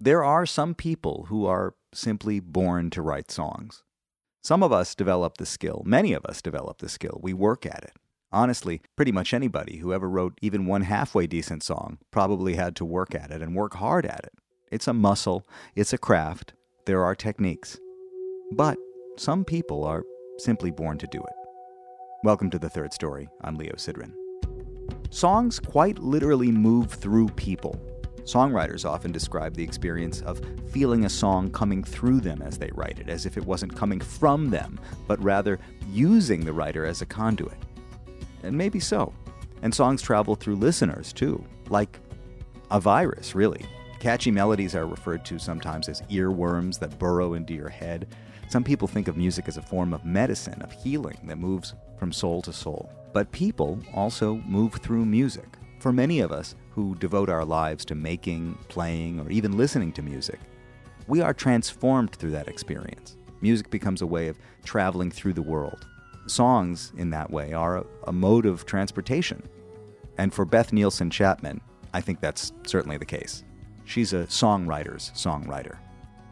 There are some people who are simply born to write songs. Some of us develop the skill. Many of us develop the skill. We work at it. Honestly, pretty much anybody who ever wrote even one halfway decent song probably had to work at it and work hard at it. It's a muscle, it's a craft, there are techniques. But some people are simply born to do it. Welcome to the third story. I'm Leo Sidran. Songs quite literally move through people. Songwriters often describe the experience of feeling a song coming through them as they write it, as if it wasn't coming from them, but rather using the writer as a conduit. And maybe so. And songs travel through listeners, too, like a virus, really. Catchy melodies are referred to sometimes as earworms that burrow into your head. Some people think of music as a form of medicine, of healing that moves from soul to soul. But people also move through music. For many of us who devote our lives to making, playing, or even listening to music, we are transformed through that experience. Music becomes a way of traveling through the world. Songs, in that way, are a, a mode of transportation. And for Beth Nielsen Chapman, I think that's certainly the case. She's a songwriter's songwriter.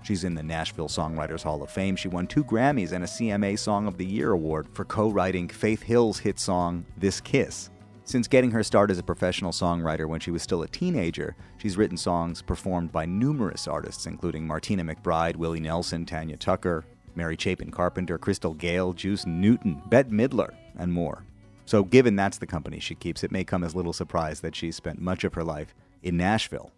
She's in the Nashville Songwriters Hall of Fame. She won two Grammys and a CMA Song of the Year award for co writing Faith Hill's hit song, This Kiss. Since getting her start as a professional songwriter when she was still a teenager, she's written songs performed by numerous artists, including Martina McBride, Willie Nelson, Tanya Tucker, Mary Chapin Carpenter, Crystal Gayle, Juice Newton, Bette Midler, and more. So, given that's the company she keeps, it may come as little surprise that she's spent much of her life in Nashville.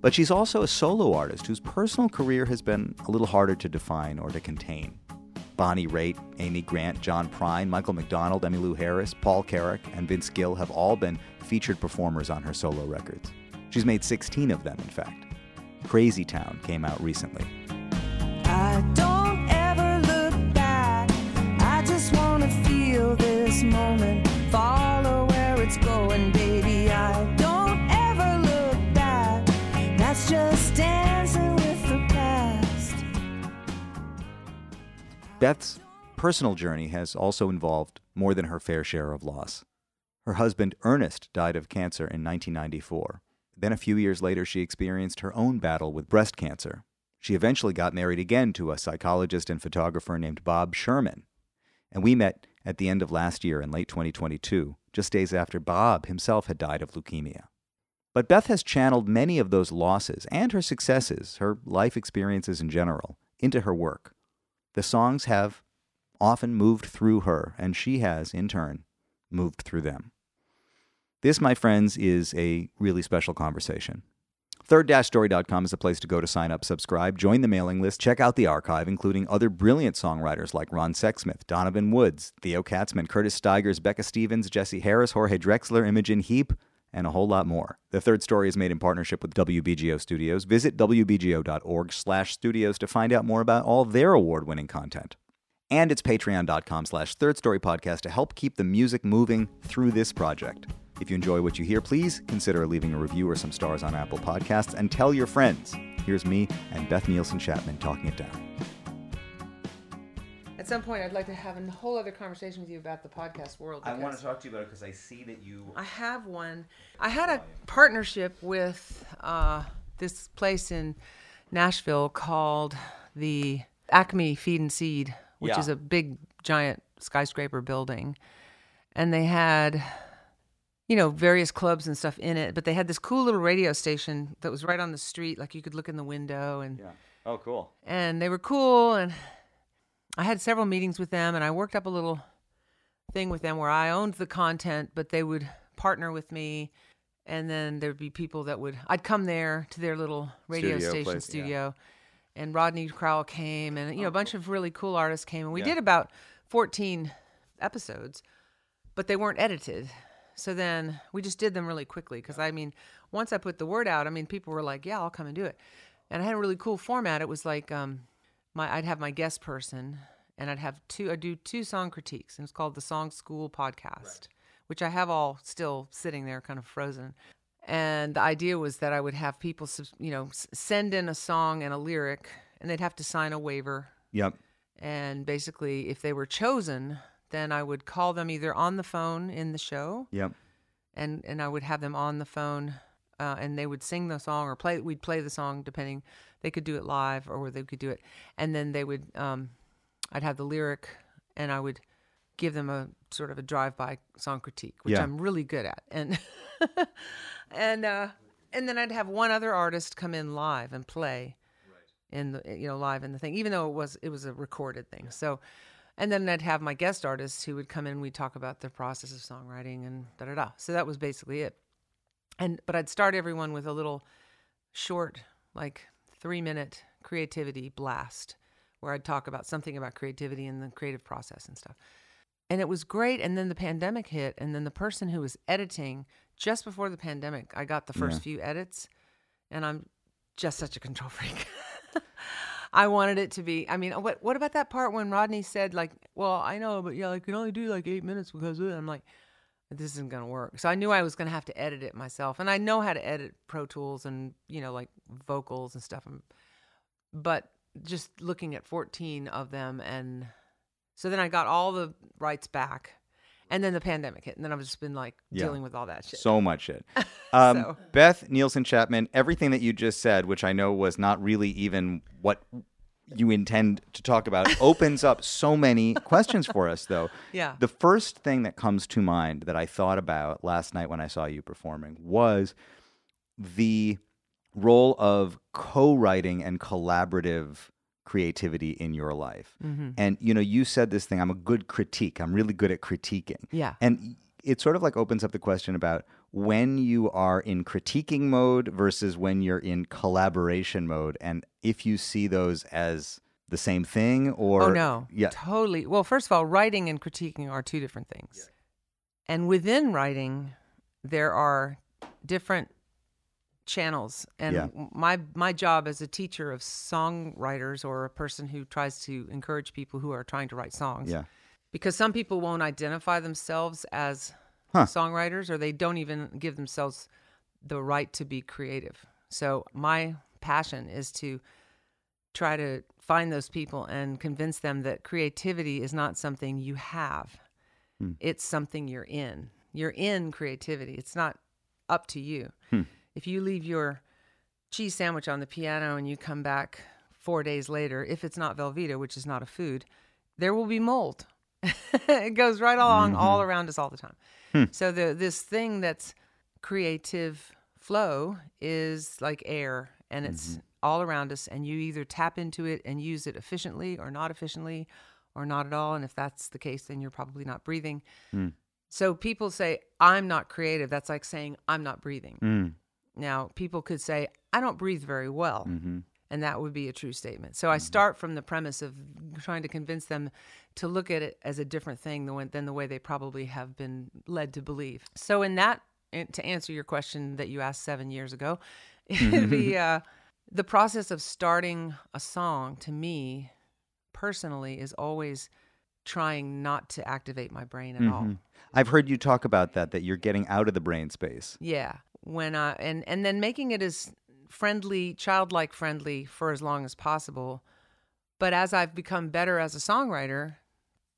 But she's also a solo artist whose personal career has been a little harder to define or to contain. Bonnie Raitt, Amy Grant, John Prine, Michael McDonald, Emmylou Harris, Paul Carrack, and Vince Gill have all been featured performers on her solo records. She's made 16 of them, in fact. Crazy Town came out recently. I don't ever look back. I just wanna feel this moment, follow where it's going, Beth's personal journey has also involved more than her fair share of loss. Her husband, Ernest, died of cancer in 1994. Then, a few years later, she experienced her own battle with breast cancer. She eventually got married again to a psychologist and photographer named Bob Sherman. And we met at the end of last year in late 2022, just days after Bob himself had died of leukemia. But Beth has channeled many of those losses and her successes, her life experiences in general, into her work. The songs have often moved through her, and she has, in turn, moved through them. This, my friends, is a really special conversation. Third-story.com is a place to go to sign up, subscribe, join the mailing list, check out the archive, including other brilliant songwriters like Ron Sexsmith, Donovan Woods, Theo Katzman, Curtis Stigers, Becca Stevens, Jesse Harris, Jorge Drexler, Imogen Heap, and a whole lot more. The third story is made in partnership with WBGO Studios. Visit wbgo.org slash studios to find out more about all their award-winning content. And it's patreon.com slash third story podcast to help keep the music moving through this project. If you enjoy what you hear, please consider leaving a review or some stars on Apple Podcasts and tell your friends. Here's me and Beth Nielsen Chapman talking it down. At some point, I'd like to have a whole other conversation with you about the podcast world. I want to talk to you about it because I see that you. I have one. I had a partnership with uh, this place in Nashville called the Acme Feed and Seed, which Yeah. is a big, giant skyscraper building. And they had, you know, various clubs and stuff in it, but they had this cool little radio station that was right on the street. Like you could look in the window and Yeah. Oh, cool. and they were cool and i had several meetings with them and i worked up a little thing with them where i owned the content but they would partner with me and then there'd be people that would i'd come there to their little radio Studio station place, yeah. studio and rodney crowell came and you know a bunch of really cool artists came and we Yeah. did about 14 episodes but they weren't edited so then we just did them really quickly because i mean once i put the word out i mean people were like yeah i'll come and do it and i had a really cool format it was like um my i'd have my guest person and i'd have two i'd do two song critiques and it's called the song school podcast which i have all still sitting there kind of frozen and the idea was that i would have people you know send in a song and a lyric and they'd have to sign a waiver Yep. and basically if they were chosen then i would call them either on the phone in the show Yep. and and I would have them on the phone uh, and they would sing the song or play. We'd play the song depending. They could do it live or they could do it, and then they would. Um, I'd have the lyric, and I would give them a sort of a drive-by song critique, which Yeah. I'm really good at, and and uh, and then I'd have one other artist come in live and play in the you know live in the thing, even though it was it was a recorded thing. So, and then I'd have my guest artists who would come in. We'd talk about the process of songwriting and da da da. So that was basically it. And but I'd start everyone with a little short, like three minute creativity blast, where I'd talk about something about creativity and the creative process and stuff. And it was great. And then the pandemic hit, and then the person who was editing just before the pandemic, I got the first Yeah. few edits, and I'm just such a control freak. I wanted it to be. I mean, what what about that part when Rodney said like, "Well, I know, but yeah, I can only do like eight minutes because of it." I'm like, this isn't gonna work. So I knew I was gonna have to edit it myself, and I know how to edit Pro Tools and you know like vocals and stuff. But just looking at 14 of them, and so then I got all the rights back, and then the pandemic hit, and then I've just been like Yeah. dealing with all that shit. So much shit. Um, So- Beth Nielsen Chapman, everything that you just said, which I know was not really even what you intend to talk about, opens up so many questions for us, though. Yeah. The first thing that comes to mind that I thought about last night when I saw you performing was the role of co-writing and collaborative creativity in your life. Mm-hmm. And you know, you said this thing, I'm a good critique. I'm really good at critiquing. Yeah. And it sort of like opens up the question about when you are in critiquing mode versus when you're in collaboration mode and if you see those as the same thing or oh no, Yeah. totally. Well, first of all, writing and critiquing are two different things, and within writing, there are different channels. And Yeah. my my job as a teacher of songwriters or a person who tries to encourage people who are trying to write songs, Yeah. because some people won't identify themselves as Huh. songwriters or they don't even give themselves the right to be creative. So my passion is to try to find those people and convince them that creativity is not something you have. Hmm. It's something you're in. You're in creativity. It's not up to you. Hmm. If you leave your cheese sandwich on the piano and you come back 4 days later, if it's not Velveeta, which is not a food, there will be mold. it goes right along all around us all the time. So the this thing that's creative flow is like air and it's all around us and you either tap into it and use it efficiently or not efficiently or not at all and if that's the case then you're probably not breathing. So people say I'm not creative that's like saying I'm not breathing. Mm. Now, people could say, I don't breathe very well. Mm-hmm. And that would be a true statement. So I mm-hmm. start from the premise of trying to convince them to look at it as a different thing than, than the way they probably have been led to believe. So, in that, to answer your question that you asked seven years ago, the, mm-hmm. uh, the process of starting a song to me personally is always trying not to activate my brain at all. Mm-hmm. I've heard you talk about that that you're getting out of the brain space. Yeah. When I and and then making it as friendly, childlike friendly for as long as possible. But as I've become better as a songwriter,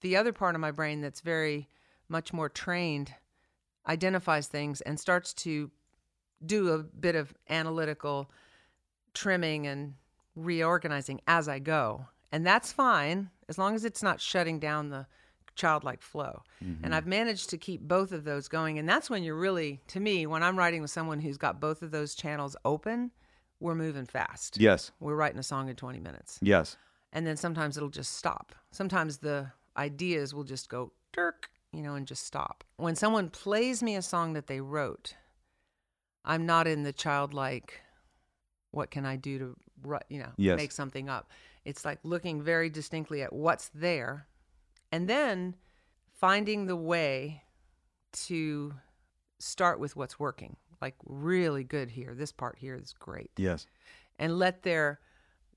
the other part of my brain that's very much more trained identifies things and starts to do a bit of analytical trimming and reorganizing as I go. And that's fine as long as it's not shutting down the childlike flow. And mm-hmm. I've managed to keep both of those going. And that's when you're really, to me, when I'm writing with someone who's got both of those channels open, we're moving fast. Yes. We're writing a song in 20 minutes. Yes. And then sometimes it'll just stop. Sometimes the ideas will just go dirk, you know, and just stop. When someone plays me a song that they wrote, I'm not in the childlike, what can I do to, you know, Yes. make something up. It's like looking very distinctly at what's there and then finding the way to start with what's working. Like, really good here. This part here is great Yes. and let their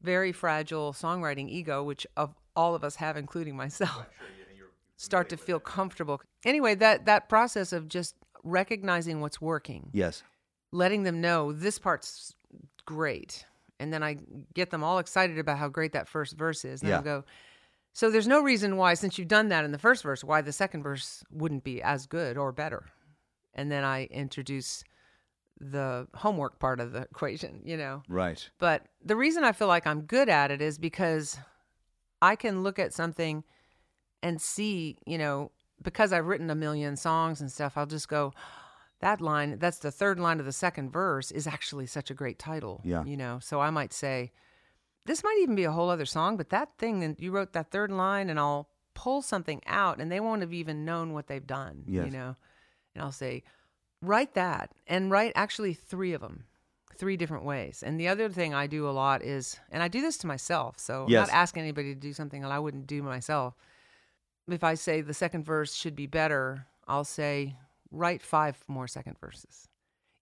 very fragile songwriting ego, which of all of us have, including myself, start to feel comfortable. Anyway, that that process of just recognizing what's working, Yes. letting them know this part's great, and then I get them all excited about how great that first verse is. And Yeah. I go, so there's no reason why, since you've done that in the first verse, why the second verse wouldn't be as good or better. And then I introduce the homework part of the equation, you know. Right. But the reason I feel like I'm good at it is because I can look at something and see, you know, because I've written a million songs and stuff, I'll just go, that line, that's the third line of the second verse, is actually such a great title. Yeah. You know, so I might say, this might even be a whole other song, but that thing, and you wrote that third line, and I'll pull something out, and they won't have even known what they've done. Yes. You know, and I'll say, write that, and write actually three of them, three different ways. And the other thing I do a lot is, and I do this to myself, so Yes. I'm not asking anybody to do something that I wouldn't do myself. If I say the second verse should be better, I'll say, write five more second verses.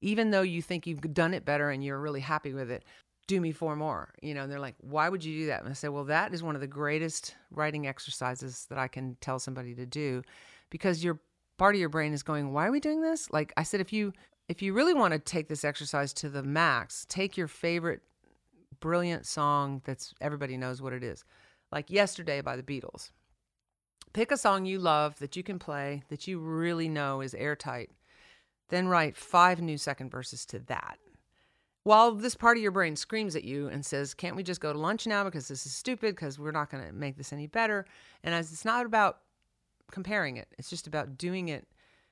Even though you think you've done it better and you're really happy with it, do me four more. You know, and they're like, why would you do that? And I say, well, that is one of the greatest writing exercises that I can tell somebody to do because your part of your brain is going, why are we doing this? Like I said, if you if you really want to take this exercise to the max, take your favorite brilliant song that's everybody knows what it is. Like Yesterday by the Beatles. Pick a song you love that you can play that you really know is airtight. Then write five new second verses to that. While this part of your brain screams at you and says, Can't we just go to lunch now because this is stupid because we're not going to make this any better? And as it's not about comparing it, it's just about doing it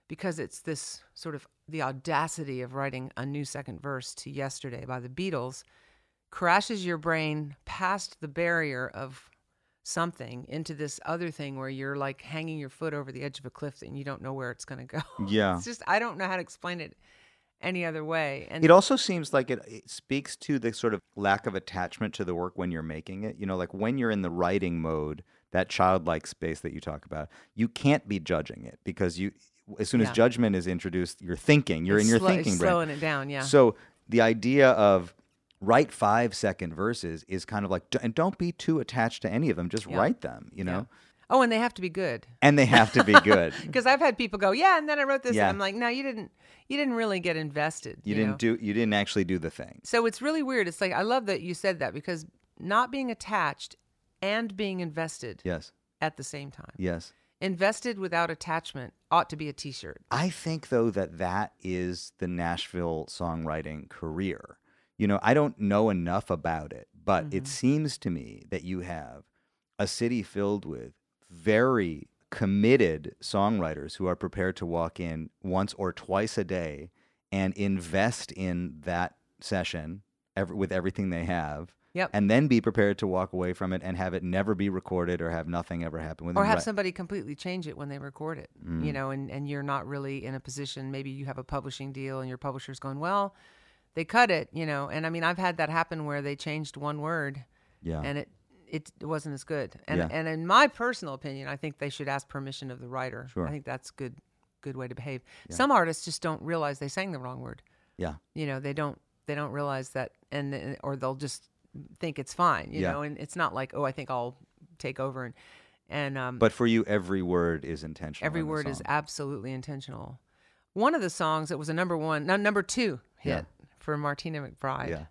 because it's this sort of the audacity of writing a new second verse to Yesterday by the Beatles crashes your brain past the barrier of something into this other thing where you're like hanging your foot over the edge of a cliff and you don't know where it's going to go. Yeah. It's just I don't know how to explain it any other way. And It also seems like it, it speaks to the sort of lack of attachment to the work when you're making it. You know, like when you're in the writing mode, that childlike space that you talk about, you can't be judging it because you, as soon as judgment is introduced, you're thinking. You're it's in your slow- thinking brain. slowing it down, yeah. So the idea of write five second verses is kind of like, and don't be too attached to any of them. Just Yeah. write them. You know, oh, and they have to be good. and they have to be good. Because I've had people go, yeah, and then I wrote this, Yeah. and I'm like, no, you didn't, you didn't really get invested. You, know? didn't do. You didn't actually do the thing. So it's really weird. It's like I love that you said that because not being attached and being invested Yes. at the same time. Yes. Invested without attachment ought to be a T-shirt. I think though that that is the Nashville songwriting career. You know, I don't know enough about it, but it mm-hmm. seems to me that you have a city filled with very committed songwriters who are prepared to walk in once or twice a day and invest in that session ev with everything they have. Yep. And then be prepared to walk away from it and have it never be recorded or have nothing ever happen with it. or have Right. somebody completely change it when they record it Mm. you know and, and you're not really in a position maybe you have a publishing deal and your publisher's going well they cut it you know and i mean i've had that happen where they changed one word Yeah. and it it wasn't as good and Yeah. and in my personal opinion i think they should ask permission of the writer Sure. i think that's good good way to behave some artists just don't realize they sang the wrong word yeah. you know they don't they don't realize that and and- or they'll just think it's fine you Yeah. know and it's not like oh i think i'll take over and and um But for you, every word is intentional. Every in word is absolutely intentional. One of the songs that was a number one, no, number two hit Yeah. for Martina McBride, Yeah.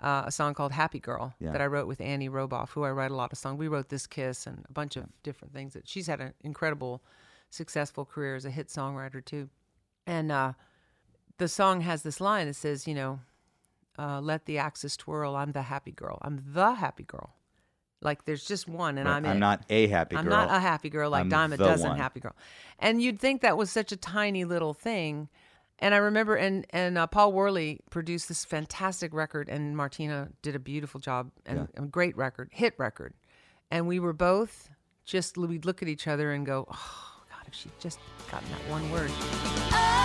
Uh, a song called Happy Girl Yeah. that I wrote with Annie Roboff, who I write a lot of songs. We wrote This Kiss and a bunch of different things. That She's had an incredible, successful career as a hit songwriter, too. And uh, the song has this line that says, you know, uh, let the axis twirl. I'm the happy girl. I'm the happy girl. Like there's just one, and Right. I'm I'm it. not a happy I'm girl. not a happy girl like I'm Dime a dozen one. happy girl. And you'd think that was such a tiny little thing. And I remember, and and uh, Paul Worley produced this fantastic record, and Martina did a beautiful job and a great record, hit record. And we were both just we'd look at each other and go, "Oh God, if she'd just gotten that one word." Oh,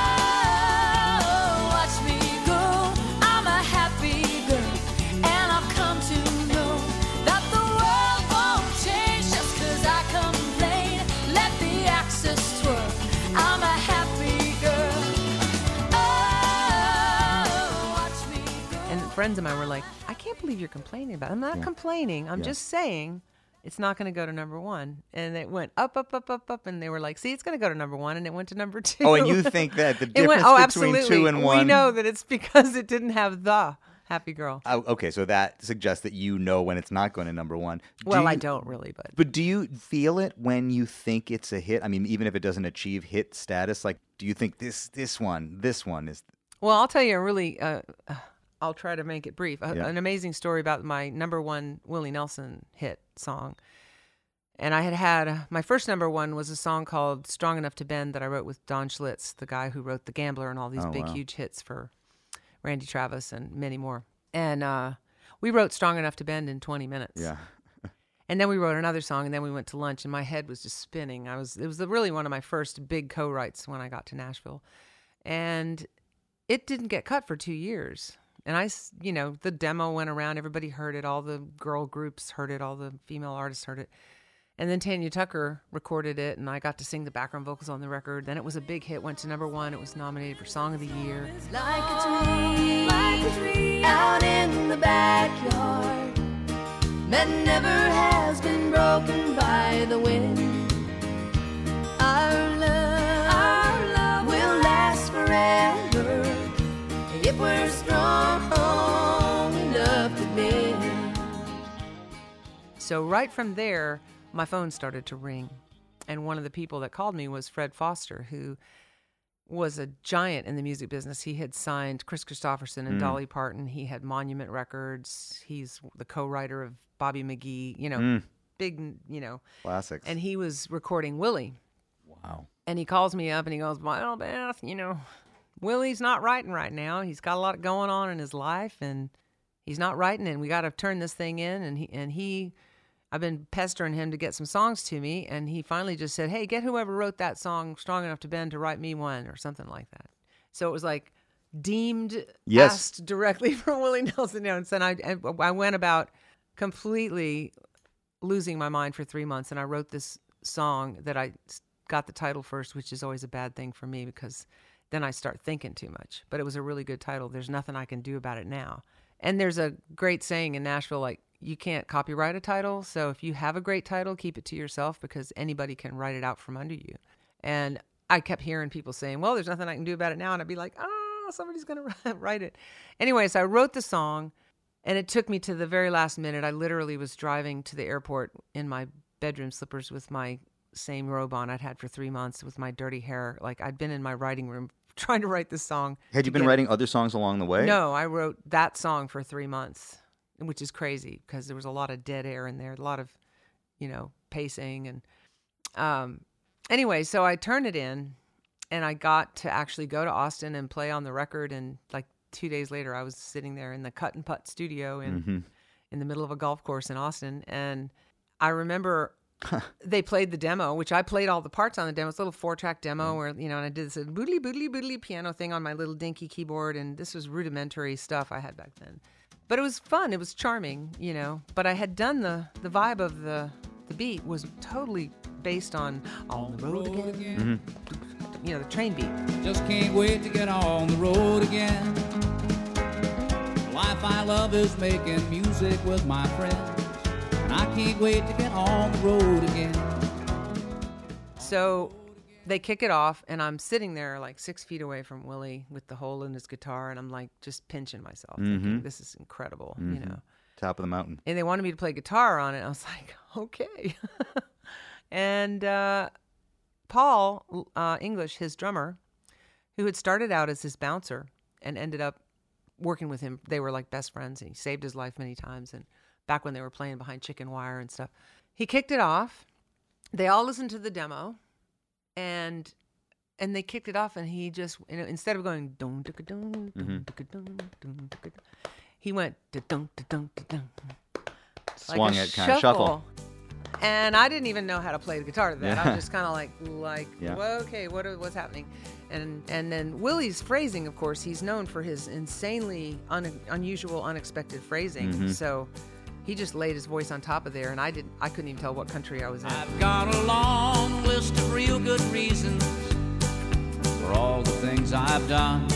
friends of mine were like, "I can't believe you're complaining about." It. I'm not complaining. I'm Yeah. just saying. It's not going to go to number one, and it went up, up, up, up, up, and they were like, "See, it's going to go to number one," and it went to number two. Oh, and you think that the difference went, oh, between absolutely. two and one? We know that it's because it didn't have the happy girl. Oh, okay, so that suggests that you know when it's not going to number one. Do well, I don't really, but But do you feel it when you think it's a hit? I mean, even if it doesn't achieve hit status, like, do you think this this one, this one is? Well, I'll tell you a really. Uh, uh, I'll try to make it brief. A, Yeah. An amazing story about my number one Willie Nelson hit song. And I had had my first number one was a song called "Strong Enough to Bend" that I wrote with Don Schlitz, the guy who wrote "The Gambler" and all these Oh, big, wow. huge hits for Randy Travis and many more. And uh, we wrote "Strong Enough to Bend" in 20 minutes. Yeah. And then we wrote another song, and then we went to lunch, and my head was just spinning. I was it was really one of my first big co-writes when I got to Nashville, and it didn't get cut for two years. And I, you know, the demo went around, everybody heard it, all the girl groups heard it, all the female artists heard it. And then Tanya Tucker recorded it, and I got to sing the background vocals on the record. Then it was a big hit, went to number one. It was nominated for Song of the Year. like a like a tree out in the backyard that never has been broken by the wind. So right from there, my phone started to ring, and one of the people that called me was Fred Foster, who was a giant in the music business. He had signed Kris Kristofferson and hmm. Dolly Parton. He had Monument Records. He's the co-writer of Bobby McGee. You know, hmm. big. You know, Classics. and he was recording Willie. wow. And he calls me up and he goes, Well, Beth, you know, Willie's not writing right now. He's got a lot going on in his life and he's not writing and we got to turn this thing in. And he, and he, I've been pestering him to get some songs to me. And he finally just said, Hey, get whoever wrote that song strong enough to bend to write me one or something like that. So it was like deemed Yes. asked directly from Willie Nelson. And I, and I went about completely losing my mind for three months and I wrote this song that I got the title first, which is always a bad thing for me because then I start thinking too much. But it was a really good title. There's nothing I can do about it now. And there's a great saying in Nashville like, you can't copyright a title. So if you have a great title, keep it to yourself because anybody can write it out from under you. And I kept hearing people saying, well, there's nothing I can do about it now. And I'd be like, oh, somebody's going to write it. Anyway, so I wrote the song and it took me to the very last minute. I literally was driving to the airport in my bedroom slippers with my same robe on I'd had for three months with my dirty hair. Like I'd been in my writing room trying to write this song. Had you been get- writing other songs along the way? No, I wrote that song for three months, which is crazy because there was a lot of dead air in there, a lot of, you know, pacing and, um, anyway, so I turned it in, and I got to actually go to Austin and play on the record. And like two days later, I was sitting there in the Cut and Putt studio in Mm-hmm. in the middle of a golf course in Austin, and I remember they played the demo, which I played all the parts on the demo. It's a little four track demo where, you know, and I did this boodly, boodly, boodly piano thing on my little dinky keyboard. And this was rudimentary stuff I had back then. But it was fun. It was charming, you know. But I had done the, the vibe of the, the beat was totally based on On the Road Again. Mm-hmm. You know, the train beat. Just can't wait to get on the road again. The life I love is making music with my friends. And I can't wait to get on the road again. So they kick it off, and I'm sitting there like six feet away from Willie with the hole in his guitar, and I'm like just pinching myself, thinking, this is incredible, you know. Top of the mountain. and they wanted me to play guitar on it. I was like, okay. and uh, Paul uh, English, his drummer, who had started out as his bouncer and ended up working with him, they were like best friends. And he saved his life many times. And back when they were playing behind chicken wire and stuff, he kicked it off. They all listened to the demo, and and they kicked it off, and he just you know, instead of going dun dun dun dun dun dun he went dun dun dun dun. Swung it, kind of shuffle. And I didn't even know how to play the guitar to that. Yeah. I was just kind of like, like, yeah. well, okay, what are, what's happening? And and then Willie's phrasing, of course, he's known for his insanely un, unusual, unexpected phrasing. Mm-hmm. So he just laid his voice on top of there, and I didn't, I couldn't even tell what country I was in. I've got a long list of real good reasons for all the things I've done.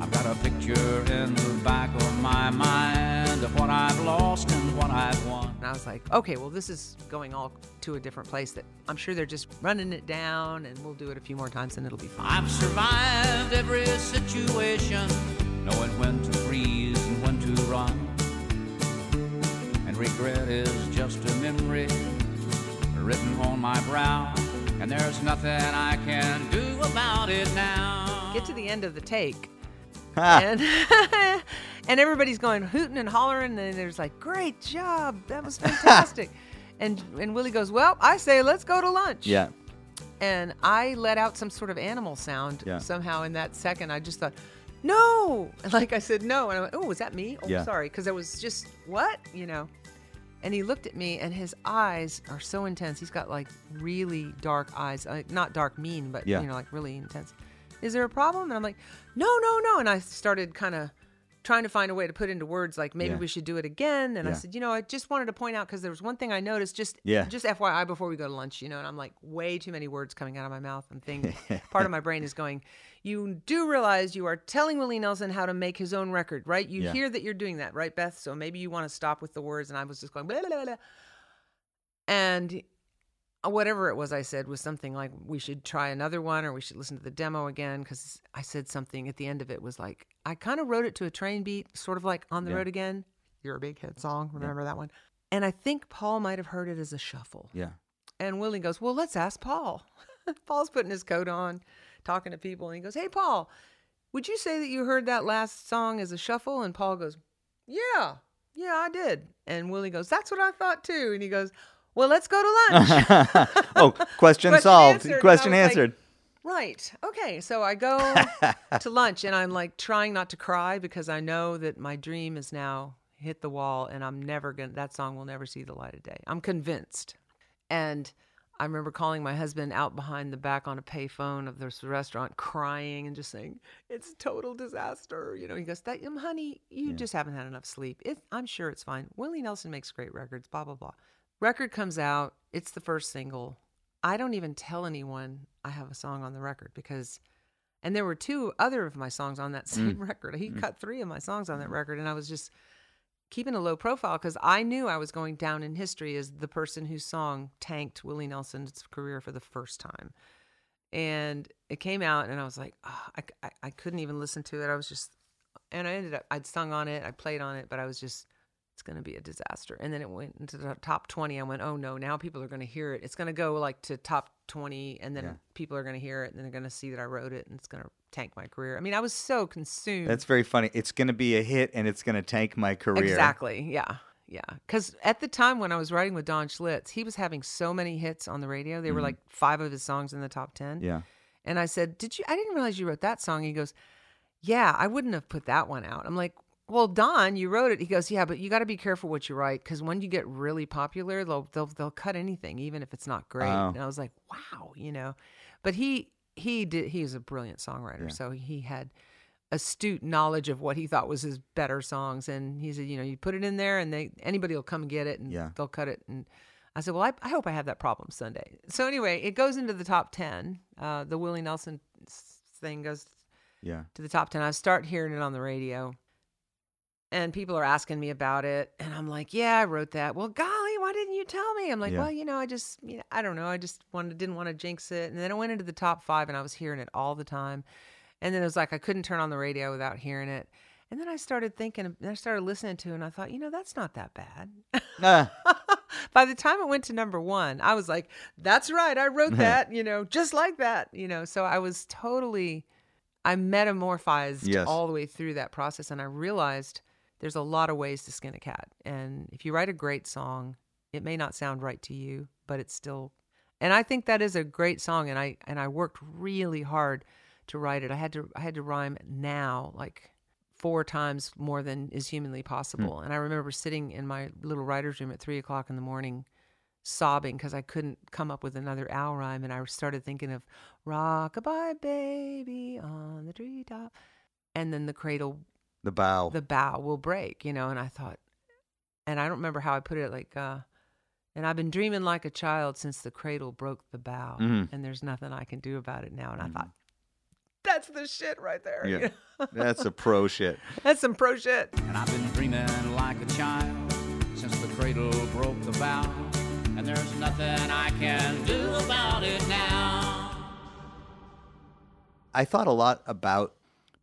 I've got a picture in the back of my mind of what I've lost and what I've won. And I was like, okay, well, this is going all to a different place. That I'm sure they're just running it down, and we'll do it a few more times, and it'll be fine. I've survived every situation, knowing when to freeze and when to run. And regret is just a memory written on my brow, and there's nothing I can do about it now. get to the end of the take, and and everybody's going hooting and hollering, and there's like, "Great job, that was fantastic," and and Willie goes, "Well, I say let's go to lunch." yeah. and I let out some sort of animal sound Yeah. somehow in that second. I just thought, no, like I said no, and I went, oh, was that me? Oh, Yeah. sorry, because I was just what, you know. And he looked at me, and his eyes are so intense. He's got like really dark eyes, like, not dark mean, but Yeah. you know, like really intense. Is there a problem? And I'm like, no, no, no. And I started kind of trying to find a way to put into words like maybe Yeah. we should do it again. And I Yeah. said, you know, I just wanted to point out because there was one thing I noticed just Yeah. just FYI before we go to lunch, you know, and I'm like way too many words coming out of my mouth and things. part of my brain is going, you do realize you are telling Willie Nelson how to make his own record, right? You Yeah. hear that you're doing that, right, Beth? So maybe you want to stop with the words. And I was just going, blah, blah, blah, blah. and whatever it was I said was something like we should try another one or we should listen to the demo again because I said something at the end of it was like I kind of wrote it to a train beat, sort of like on the Yeah. road again. You're a big hit song, remember that one? And I think Paul might have heard it as a shuffle. Yeah. And Willie goes, Well, let's ask Paul. Paul's putting his coat on, talking to people, and he goes, Hey, Paul, would you say that you heard that last song as a shuffle? And Paul goes, Yeah, yeah, I did. And Willie goes, That's what I thought too. And he goes, Well, let's go to lunch. oh, question, Question solved. answered. Question was like, answered. Right. Okay. So I go to lunch and I'm like trying not to cry because I know that my dream is now hit the wall and I'm never going to, that song will never see the light of day. I'm convinced. And I remember calling my husband out behind the back on a payphone of this restaurant crying and just saying, it's a total disaster. You know, he goes, that, um, honey, you just haven't had enough sleep. It, I'm sure it's fine. Willie Nelson makes great records, blah, blah, blah. Record comes out. It's the first single. I don't even tell anyone I have a song on the record because, and there were two other of my songs on that same mm. record. He mm. cut three of my songs on that mm. record, and I was just keeping a low profile because I knew I was going down in history as the person whose song tanked Willie Nelson's career for the first time. And it came out, and I was like, oh, I, I, I couldn't even listen to it. I was just, and I ended up, I'd sung on it, I played on it, but I was just, it's going to be a disaster. And then it went into the top 20. I went, oh no, now people are going to hear it. It's going to go like to top 20, and then Yeah. people are going to hear it, and then they're going to see that I wrote it, and it's going to tank my career. I mean, I was so consumed. That's very funny. It's going to be a hit and it's going to tank my career. Exactly. Yeah. Yeah. Because at the time when I was writing with Don Schlitz, he was having so many hits on the radio. They were like five of his songs in the top 10. Mm-hmm. Yeah. And I said, Did you? I didn't realize you wrote that song. He goes, Yeah, I wouldn't have put that one out. I'm like, Well, Don, you wrote it. He goes, Yeah, but you got to be careful what you write because when you get really popular, they'll, they'll, they'll cut anything, even if it's not great. Oh. And I was like, Wow, you know. But he, he did, he was a brilliant songwriter. So he had astute knowledge of what he thought was his better songs. And he said, you know, you put it in there and they anybody will come and get it and Yeah. they'll cut it. And I said, well, I, I hope I have that problem Sunday. So anyway, it goes into the top 10. Uh, the Willie Nelson thing goes Yeah. to the top 10. I start hearing it on the radio and people are asking me about it. And I'm like, yeah, I wrote that. Well, golly, why didn't you tell me? I'm like, Yeah. well, you know, I just, you know, I don't know. I just wanted, didn't want to jinx it. And then it went into the top five and I was hearing it all the time. And then it was like, I couldn't turn on the radio without hearing it. And then I started thinking, and I started listening to it and I thought, you know, that's not that bad. Ah, By the time it went to number one, I was like, that's right. I wrote that, you know, just like that, you know. So I was totally, I metamorphized Yes. all the way through that process. And I realized there's a lot of ways to skin a cat. And if you write a great song, it may not sound right to you, but it's still, and I think that is a great song. And I, and I worked really hard to write it. I had to, I had to rhyme now, like four times more than is humanly hmm. possible. And I remember sitting in my little writer's room at three o'clock in the morning, sobbing because I couldn't come up with another owl rhyme. And I started thinking of rock a bye Baby on the treetop," and then the cradle, the bow. the bow will break, you know. And I thought, and I don't remember how I put it, like. uh and I've been dreaming like a child since the cradle broke the bow Mhm. and there's nothing I can do about it now. And I thought, that's the shit right there. you Yeah. know? That's a pro shit. That's some pro shit. And I've been dreaming like a child since the cradle broke the bow. And there's nothing I can do about it now. I thought a lot about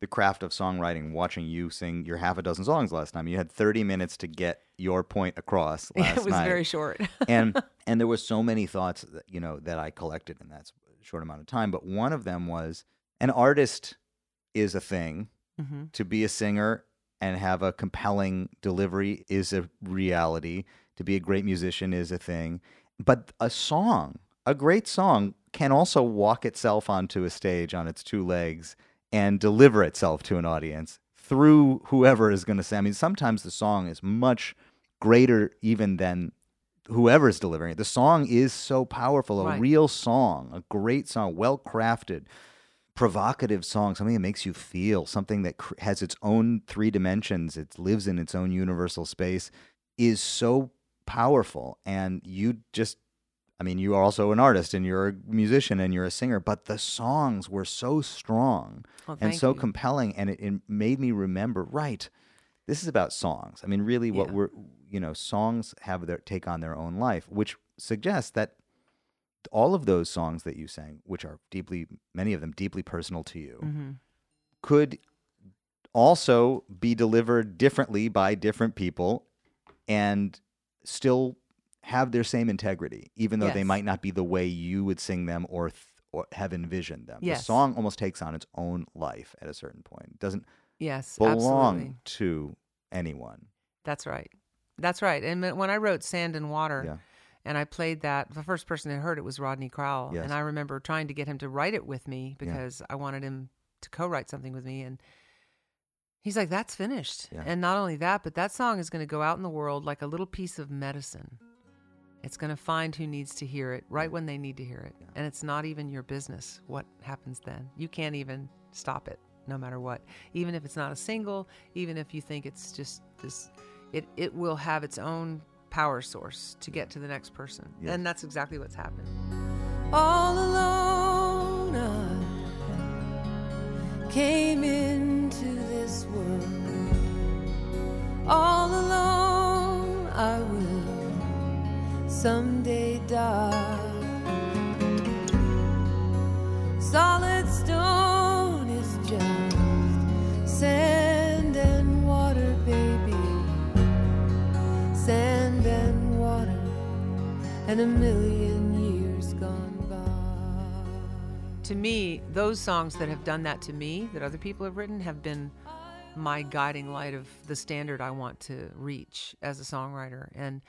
the craft of songwriting watching you sing your half a dozen songs last time. You had 30 minutes to get your point across last it was night. very short. and and there were so many thoughts that, you know that I collected in that short amount of time. But one of them was an artist is a thing. hmm To be a singer and have a compelling delivery is a reality. To be a great musician is a thing. But a song, a great song, can also walk itself onto a stage on its two legs and deliver itself to an audience through whoever is going to say. I mean, sometimes the song is much greater even than whoever is delivering it. The song is so powerful. A Right. real song, a great song, well crafted, provocative song, something that makes you feel, something that cr- has its own three dimensions, it lives in its own universal space, is so powerful. And you just, I mean, you are also an artist and you're a musician and you're a singer, but the songs were so strong Well, and so you. compelling. And it, it made me remember, right, this is about songs. I mean, really, what Yeah. we're, you know, songs have their take on their own life, which suggests that all of those songs that you sang, which are deeply, many of them deeply personal to you, hmm could also be delivered differently by different people and still have their same integrity, even though they might not be the way you would sing them or, th- or have envisioned them. The song almost takes on its own life at a certain point. It doesn't Yes, belong absolutely. to anyone. That's right. That's right. And when- when I wrote Sand and Water, Yeah. and I played that, the first person that heard it was Rodney Crowell. Yes. And I remember trying to get him to write it with me because I wanted him to co write something with me. And he's like, that's finished. Yeah. And not only that, but that song is going to go out in the world like a little piece of medicine. It's going to find who needs to hear it right when they need to hear it. And it's not even your business what happens then. You can't even stop it no matter what. Even if it's not a single, even if you think it's just this it it will have its own power source to get to the next person. Yes. And that's exactly what's happened. all alone I came into this world all alone I will someday die solid stone is just sand and water baby sand and water and a million years gone by. To me, those songs that have done that to me, that other people have written, have been my guiding light of the standard I want to reach as a songwriter. And,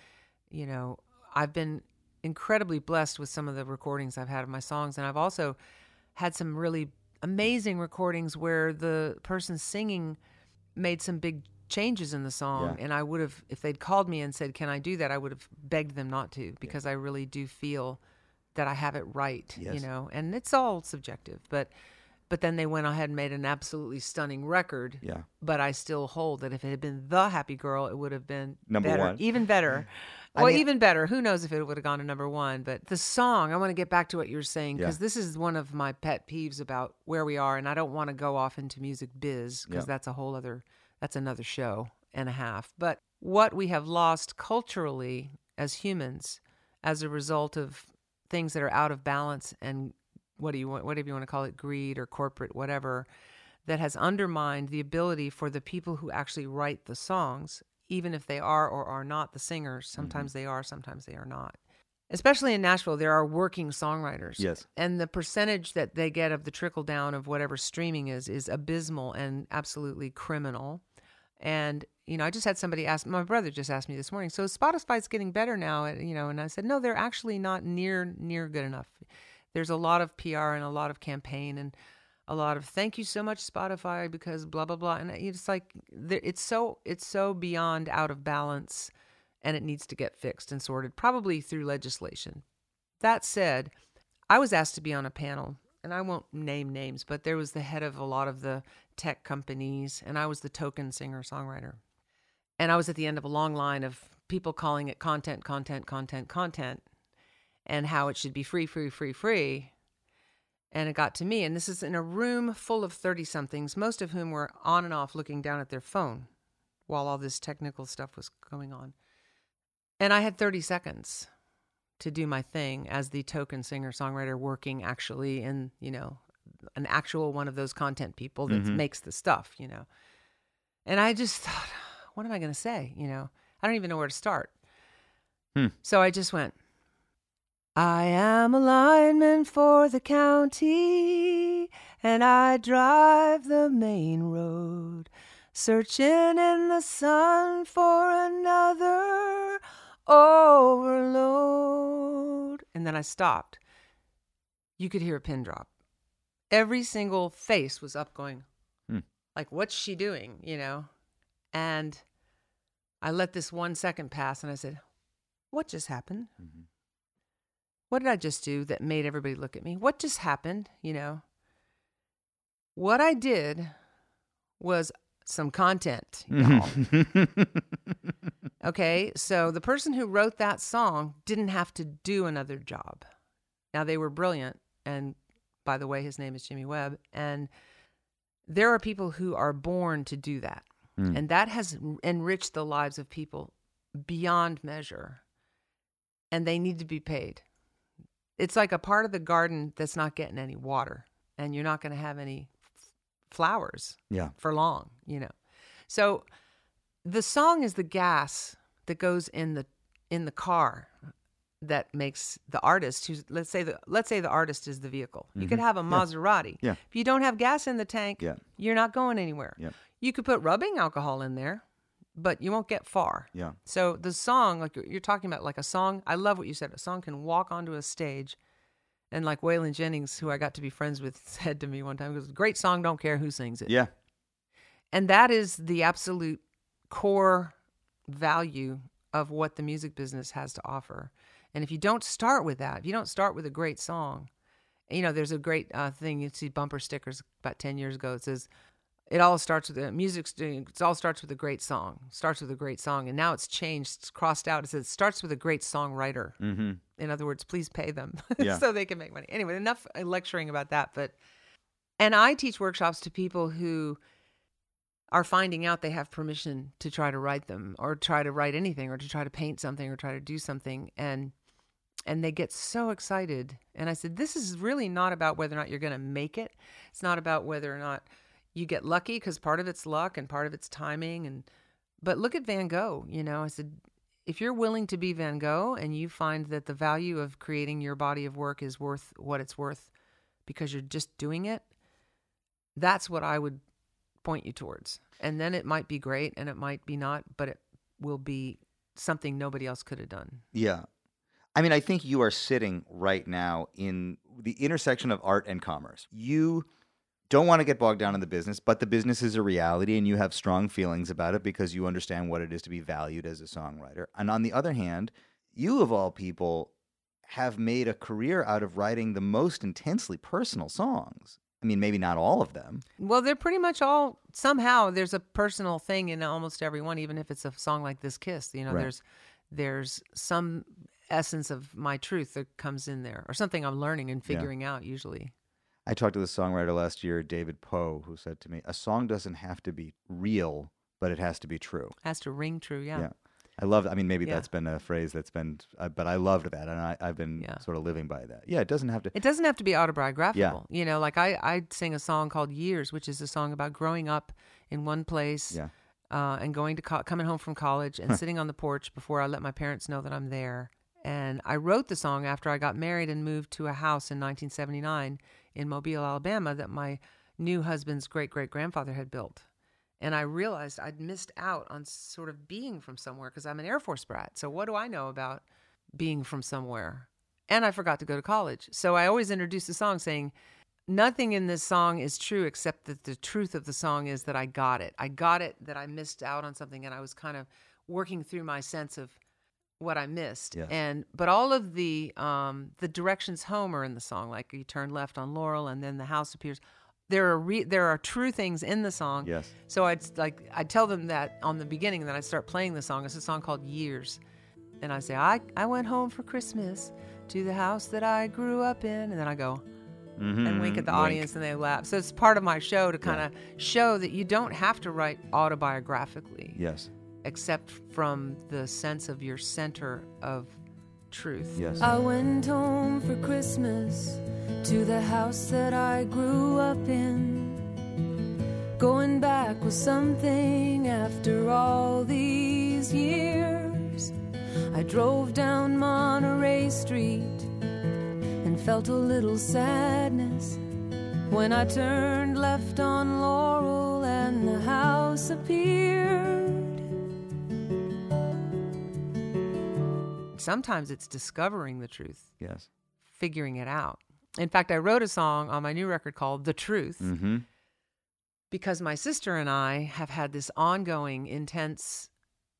you know, I've been incredibly blessed with some of the recordings I've had of my songs. And I've also had some really amazing recordings where the person singing made some big changes in the song. Yeah. And I would have, if they'd called me and said, Can I do that? I would have begged them not to because I really do feel that I have it right, you know, and it's all subjective. But but then they went ahead and made an absolutely stunning record. Yeah. But I still hold that if it had been the Happy Girl, it would have been Number better, one. even better. Well, mean- even better. Who knows if it would have gone to number one? But the song, I want to get back to what you're saying because Yeah. this is one of my pet peeves about where we are, and I don't want to go off into music biz because Yeah. that's a whole other, that's another show and a half. But what we have lost culturally as humans as a result of things that are out of balance and what do you want whatever you want to call it greed or corporate whatever that has undermined the ability for the people who actually write the songs even if they are or are not the singers mm-hmm. sometimes they are sometimes they are not especially in Nashville there are working songwriters Yes. and the percentage that they get of the trickle down of whatever streaming is is abysmal and absolutely criminal and you know, I just had somebody ask my brother just asked me this morning. So Spotify's getting better now, you know, and I said no, they're actually not near near good enough. There's a lot of PR and a lot of campaign and a lot of thank you so much Spotify because blah blah blah, and it's like it's so it's so beyond out of balance, and it needs to get fixed and sorted, probably through legislation. That said, I was asked to be on a panel, and I won't name names, but there was the head of a lot of the tech companies, and I was the token singer songwriter. And I was at the end of a long line of people calling it content, content, content, content, and how it should be free, free, free, free. And it got to me, and this is in a room full of 30 somethings, most of whom were on and off looking down at their phone while all this technical stuff was going on. And I had 30 seconds to do my thing as the token singer songwriter working actually in, you know, an actual one of those content people that Mhm. makes the stuff, you know. And I just thought, what am I going to say? You know, I don't even know where to start. Hmm. So I just went, I am a lineman for the county, and I drive the main road, searching in the sun for another overload. And then I stopped. You could hear a pin drop. Every single face was up going, Hmm. like, what's she doing? You know? And I let this one second pass and I said, What just happened? Mhm. What did I just do that made everybody look at me? What just happened? You know? What I did was some content, y'all. Okay, so the person who wrote that song didn't have to do another job. Now they were brilliant, and by the way, his name is Jimmy Webb, and there are people who are born to do that, Mm. and that has enriched the lives of people beyond measure, and they need to be paid. It's like a part of the garden that's not getting any water, and you're not going to have any f- flowers yeah. for long, you know. So the song is the gas that goes in the in the car that makes the artist who's let's say the let's say the artist is the vehicle. You could have a Maserati. Mm-hmm. Yeah. If you don't have gas in the tank, Yeah. you're not going anywhere. Yep. You could put rubbing alcohol in there, but you won't get far. Yeah. So the song, like you're- talking about, like a song. I love what you said. A song can walk onto a stage, and like Waylon Jennings, who I got to be friends with, said to me one time, "It was a great song. Don't care who sings it." Yeah. And that is the absolute core value of what the music business has to offer. And if you don't start with that, if you don't start with a great song, you know, there's a great uh, thing you see bumper stickers about 10 years ago. It says, it all starts with the music. it all starts with a great song, starts with a great song. And now it's changed, it's crossed out. It says, starts with a great songwriter. Mm-hmm. In other words, please pay them Yeah. so they can make money. Anyway, enough uh, lecturing about that. But, and I teach workshops to people who are finding out they have permission to try to write them or try to write anything or to try to paint something or try to do something. And, and they get so excited. And I said, this is really not about whether or not you're going to make it. It's not about whether or not you get lucky because part of it's luck and part of it's timing. And, but look at Van Gogh, you know, I said, if you're willing to be Van Gogh and you find that the value of creating your body of work is worth what it's worth because you're just doing it, that's what I would point you towards. And then it might be great and it might be not, but it will be something nobody else could have done. Yeah. I mean, I think you are sitting right now in the intersection of art and commerce. You don't want to get bogged down in the business, but the business is a reality and you have strong feelings about it because you understand what it is to be valued as a songwriter. And on the other hand, you of all people have made a career out of writing the most intensely personal songs. I mean, maybe not all of them. Well, they're pretty much all somehow there's a personal thing in almost every one, even if it's a song like this Kiss. You know, Right. there's there's some essence of my truth that comes in there, or something I'm learning and Yeah. figuring out usually. I talked to the songwriter last year, David Poe, who said to me, "A song doesn't have to be real, but it has to be true." Has to ring true, yeah. Yeah. I love. I mean, maybe Yeah. that's been a phrase that's been, uh, but I loved that, and I, I've been Yeah. sort of living by that. Yeah, it doesn't have to. It doesn't have to be autobiographical. You know, like I, I sing a song called Years, which is a song about growing up in one place uh, and going to co- coming home from college and sitting on the porch before I let my parents know that I'm there. And I wrote the song after I got married and moved to a house in 1979 in Mobile, Alabama, that my new husband's great great grandfather had built. And I realized I'd missed out on sort of being from somewhere because I'm an Air Force brat. So what do I know about being from somewhere? And I forgot to go to college. So I always introduce the song saying, Nothing in this song is true except that the truth of the song is that I got it. I got it that I missed out on something and I was kind of working through my sense of what I missed. And but all of the um the directions home are in the song like you turn left on Laurel and then the house appears. There are re- there are true things in the song. Yes. So I'd like I'd tell them that on the beginning, and then I'd start playing the song. It's a song called Years, and I say I I went home for Christmas to the house that I grew up in, and then I go and wink at the wink. audience, and they laugh. So it's part of my show to kind of show that you don't have to write autobiographically, Yes. Except from the sense of your center of truth. Yes. I went home for Christmas to the house that I grew up in. Going back was something after all these years. I drove down Monterey Street and felt a little sadness. When I turned left on Laurel and the house appeared. Sometimes it's discovering the truth, Yes. figuring it out. In fact, I wrote a song on my new record called The Truth Mm-hmm. because my sister and I have had this ongoing, intense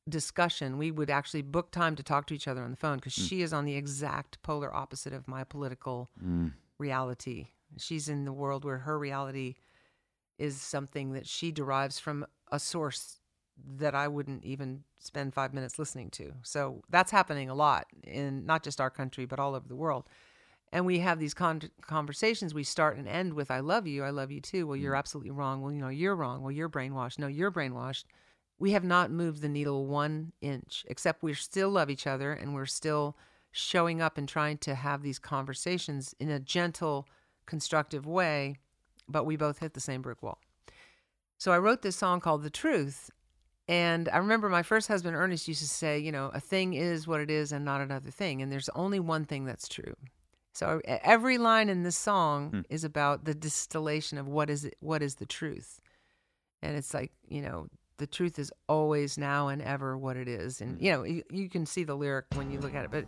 discussion. We would actually book time to talk to each other on the phone because she is on the exact polar opposite of my political Mm. reality. She's in the world where her reality is something that she derives from a source that I wouldn't even spend five minutes listening to. So that's happening a lot in not just our country, but all over the world. And we have these con- conversations. We start and end with, I love you. I love you too. Well, you're mm. absolutely wrong. Well, you know, you're wrong. Well, you're brainwashed. No, you're brainwashed. We have not moved the needle one inch, except we still love each other and we're still showing up and trying to have these conversations in a gentle, constructive way, but we both hit the same brick wall. So I wrote this song called The Truth. And I remember my first husband, Ernest, used to say, you know, a thing is what it is and not another thing. And there's only one thing that's true. So every line in this song hmm. is about the distillation of what is it, what is the truth. And it's like, you know, the truth is always now and ever what it is. And, hmm. you know, you, you can see the lyric when you look at it. But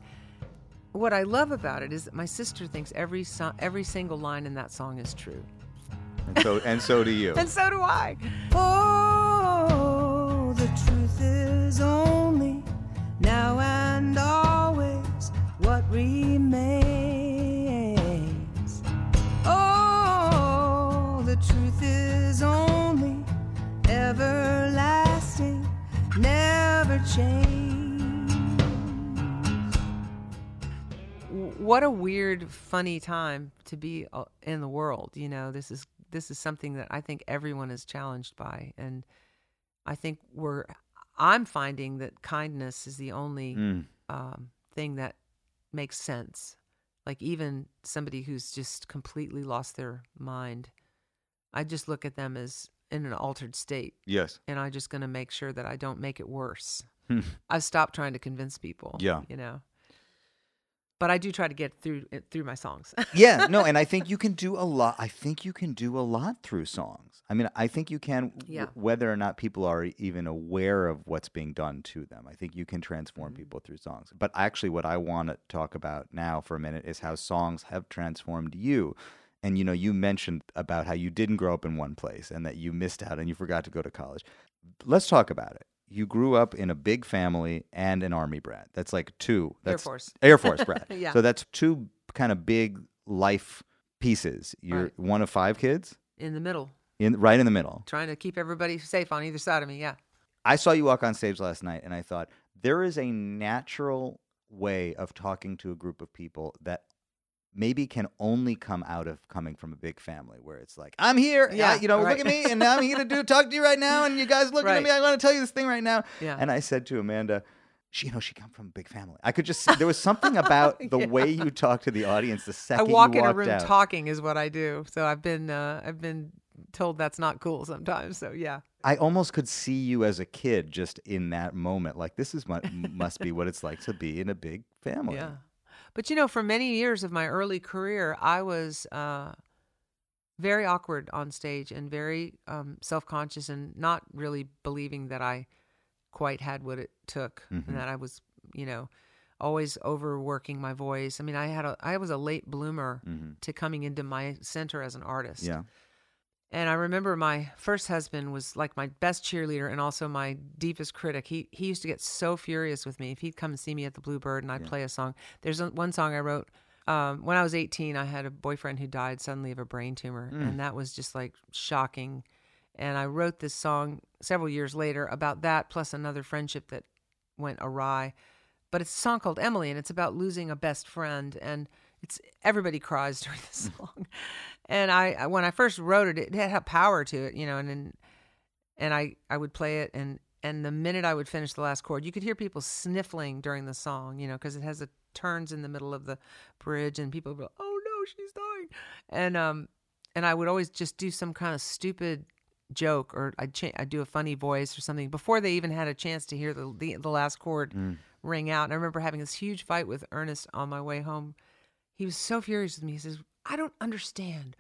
what I love about it is that my sister thinks every so- every single line in that song is true. And so and so do you. And so do I. Oh, truth is only now and always what remains. Oh, the truth is only everlasting, never change. what a weird funny time to be uh, in the world you know this is this is something that i think everyone is challenged by and i think we're i'm finding that kindness is the only Mm. um, thing that makes sense like even somebody who's just completely lost their mind i just look at them as in an altered state Yes. and i'm just going to make sure that i don't make it worse i've stopped trying to convince people Yeah. you know but i do try to get through through my songs yeah, no, and I think you can do a lot. I think you can do a lot through songs. I mean, I think you can, w- Yeah. whether or not people are even aware of what's being done to them. I think you can transform Mm-hmm. people through songs. But actually, what I want to talk about now for a minute is how songs have transformed you. And you know, you mentioned about how you didn't grow up in one place and that you missed out and you forgot to go to college. Let's talk about it. You grew up in a big family and an army brat. That's like two. Air That's Force. Air Force brat. Yeah. So that's two kind of big life pieces. You're Right. one of five kids in the middle in right in the middle. trying to keep everybody safe on either side of me yeah I saw you walk on stage last night and I thought there is a natural way of talking to a group of people that maybe can only come out of coming from a big family where it's like I'm here, Yeah, yeah, you know, right. look at me, and now I'm here to do talk to you right now, and you guys looking at me. I want to tell you this thing right now. Yeah. And I said to Amanda, she, you know, she come from a big family. I could just see, there was something about the Yeah. way you talk to the audience the i second walk you in a room out. talking is what i do so i've been uh, i've been told that's not cool sometimes so yeah I almost could see you as a kid just in that moment. Like this is what must be what it's like to be in a big family. Yeah. But you know, for many years of my early career, I was uh, very awkward on stage and very um, self conscious and not really believing that I quite had what it took Mhm. and that I was, you know, always overworking my voice. I mean, I had a I was a late bloomer Mhm. to coming into my center as an artist. Yeah. And I remember my first husband was like my best cheerleader and also my deepest critic. He he used to get so furious with me if he'd come and see me at the Bluebird and I'd Yeah. play a song. There's one song I wrote um, when I was 18. I had a boyfriend who died suddenly of a brain tumor, Mm. and that was just like shocking. And I wrote this song several years later about that, plus another friendship that went awry. But it's a song called Emily, and it's about losing a best friend. And it's everybody cries during the song. And I, when I first wrote it, it had power to it, you know. And and, and I, I would play it, and and the minute I would finish the last chord, you could hear people sniffling during the song, you know, because it has a turns in the middle of the bridge, and people would go, "Oh no, she's dying," and um, and I would always just do some kind of stupid joke or I'd, cha- I'd do a funny voice or something before they even had a chance to hear the the, the last chord Mm. ring out. And I remember having this huge fight with Ernest on my way home. He was so furious with me. He says, "I don't understand.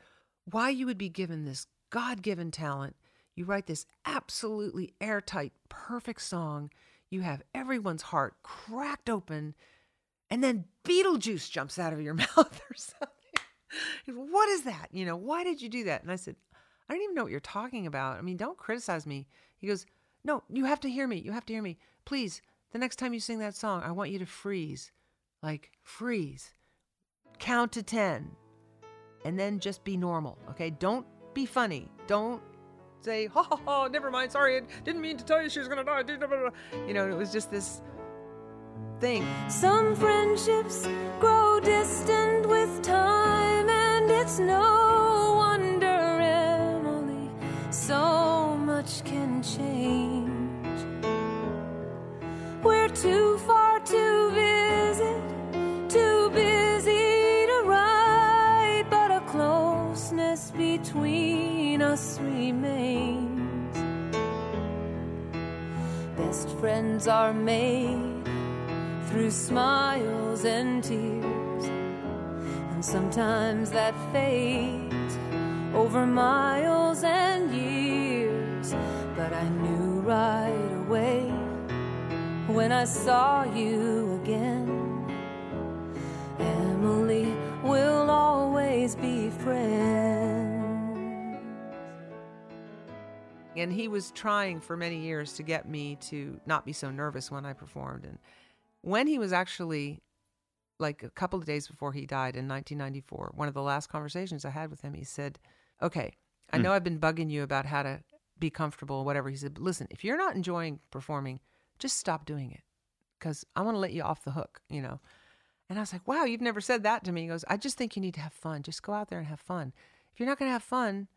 why you would be given this God given talent. You write this absolutely airtight, perfect song. You have everyone's heart cracked open, and then Beetlejuice jumps out of your mouth or something. what is that? You know, why did you do that? And I said, I don't even know what you're talking about. I mean, don't criticize me. He goes, No, you have to hear me. You have to hear me. Please, the next time you sing that song, I want you to freeze. Like, freeze. Count to 10. And then just be normal, okay? Don't be funny. Don't say, ha ha ha, never mind, sorry, I didn't mean to tell you she was gonna die. You know, it was just this thing. Some friendships grow distant with time, and it's no wonder, Emily, so much can change. Too to us remains. Best friends are made through smiles and tears. And sometimes that fades over miles and years. But I knew right away when I saw you again. Emily, we'll always be friends. And he was trying for many years to get me to not be so nervous when I performed. And when he was actually like a couple of days before he died in 1994, one of the last conversations I had with him, he said, Okay, I hmm. know I've been bugging you about how to be comfortable or whatever. He said, Listen, if you're not enjoying performing, just stop doing it because I want to let you off the hook, you know. And I was like, Wow, you've never said that to me. He goes, I just think you need to have fun. Just go out there and have fun. If you're not going to have fun,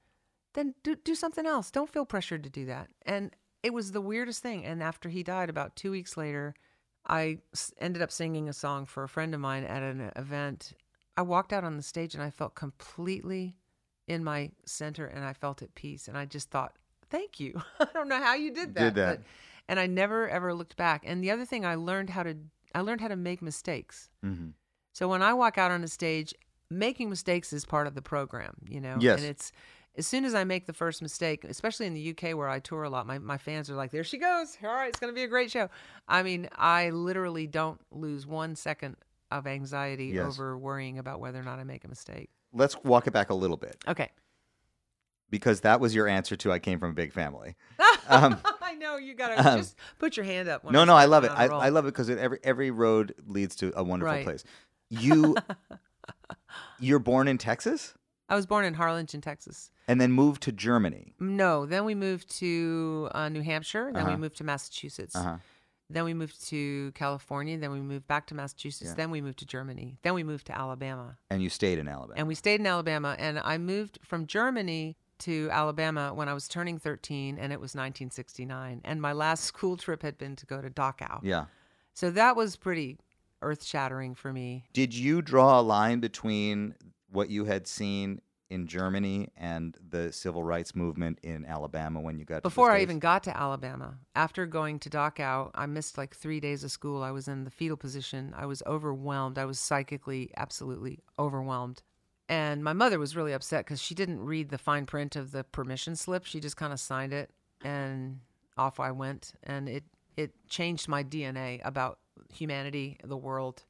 then do, do something else. Don't feel pressured to do that. And it was the weirdest thing. And after he died, about two weeks later, I s- ended up singing a song for a friend of mine at an event. I walked out on the stage and I felt completely in my center and I felt at peace. And I just thought, thank you. I don't know how you did that. Did that. But, and I never ever looked back. And the other thing I learned how to I learned how to make mistakes. Mhm. So when I walk out on a stage, making mistakes is part of the program, you know? Yes. And it's as soon as I make the first mistake, especially in the UK where I tour a lot, my, my fans are like, there she goes. All right, it's going to be a great show. I mean, I literally don't lose one second of anxiety Yes. over worrying about whether or not I make a mistake. Let's walk it back a little bit Okay. because that was your answer to I came from a big family. Um, I know you got to um, just put your hand up. No, no, I love it. I. I love it because every every road leads to a wonderful Right. place. You, you're born in Texas I was born in Harlingen, Texas. and then moved to Germany. No, then we moved to uh, New Hampshire. Then we Uh-huh. moved to Massachusetts. Uh-huh. Then we moved to California. Then we moved back to Massachusetts. Yeah. Then we moved to Germany. Then we moved to Alabama. And you stayed in Alabama. And we stayed in Alabama. And I moved from Germany to Alabama when I was turning 13, and it was 1969. And my last school trip had been to go to Dachau. yeah. So that was pretty earth shattering for me. Did you draw a line between what you had seen in Germany and the civil rights movement in Alabama when you got Before I even got to Alabama, after going to Dachau, I missed like three days of school. I was in the fetal position. I was overwhelmed. I was psychically absolutely overwhelmed. And my mother was really upset because she didn't read the fine print of the permission slip. She just kind of signed it, and off I went. And it it changed my DNA about humanity, the world.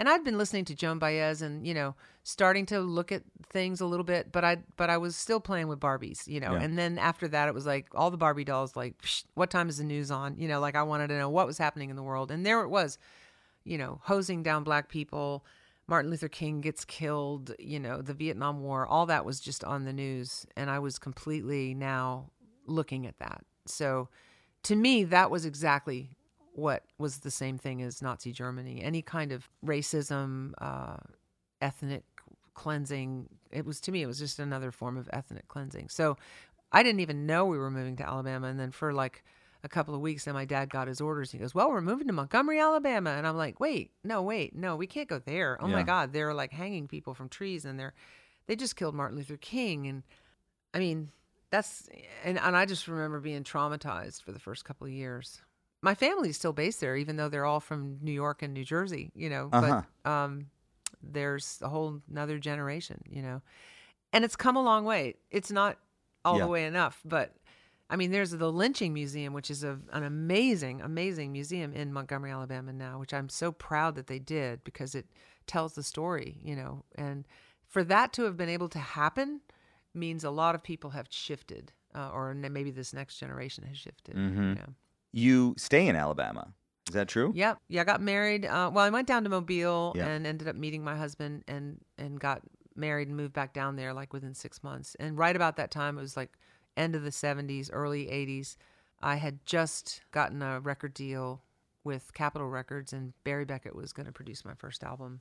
And I'd been listening to Joan Baez and, you know, starting to look at things a little bit, but I but I was still playing with Barbies, you know. Yeah. And then after that it was like all the Barbie dolls like, Psh, what time is the news on? You know, like I wanted to know what was happening in the world. And there it was, you know, hosing down black people, Martin Luther King gets killed, you know, the Vietnam War, all that was just on the news and I was completely now looking at that. So to me that was exactly what was the same thing as Nazi Germany. Any kind of racism, uh, ethnic cleansing. It was to me, it was just another form of ethnic cleansing. So I didn't even know we were moving to Alabama. And then for like a couple of weeks, then my dad got his orders. He goes, "Well, we're moving to Montgomery, Alabama," and I'm like, "Wait, no, wait, no, we can't go there. Oh Yeah. my God, they're like hanging people from trees, and they're they just killed Martin Luther King, and I mean." That's and, and I just remember being traumatized for the first couple of years. My family's still based there, even though they're all from New York and New Jersey, you know. Uh-huh. But um, there's a whole another generation, you know. and it's come a long way. It's not all Yeah. the way enough, but I mean, there's the Lynching Museum, which is a, an amazing, amazing museum in Montgomery, Alabama now, which I'm so proud that they did because it tells the story, you know. And for that to have been able to happen means a lot of people have shifted, uh, or maybe this next generation has shifted. Mhm. Yeah. You stay in Alabama. Is that true? Yep. Yeah, I got married. Uh, well, I went down to Mobile Yeah. and ended up meeting my husband and and got married and moved back down there like within six months. And right about that time, it was like end of the '70s, early '80s. I had just gotten a record deal with Capitol Records, and Barry Beckett was going to produce my first album.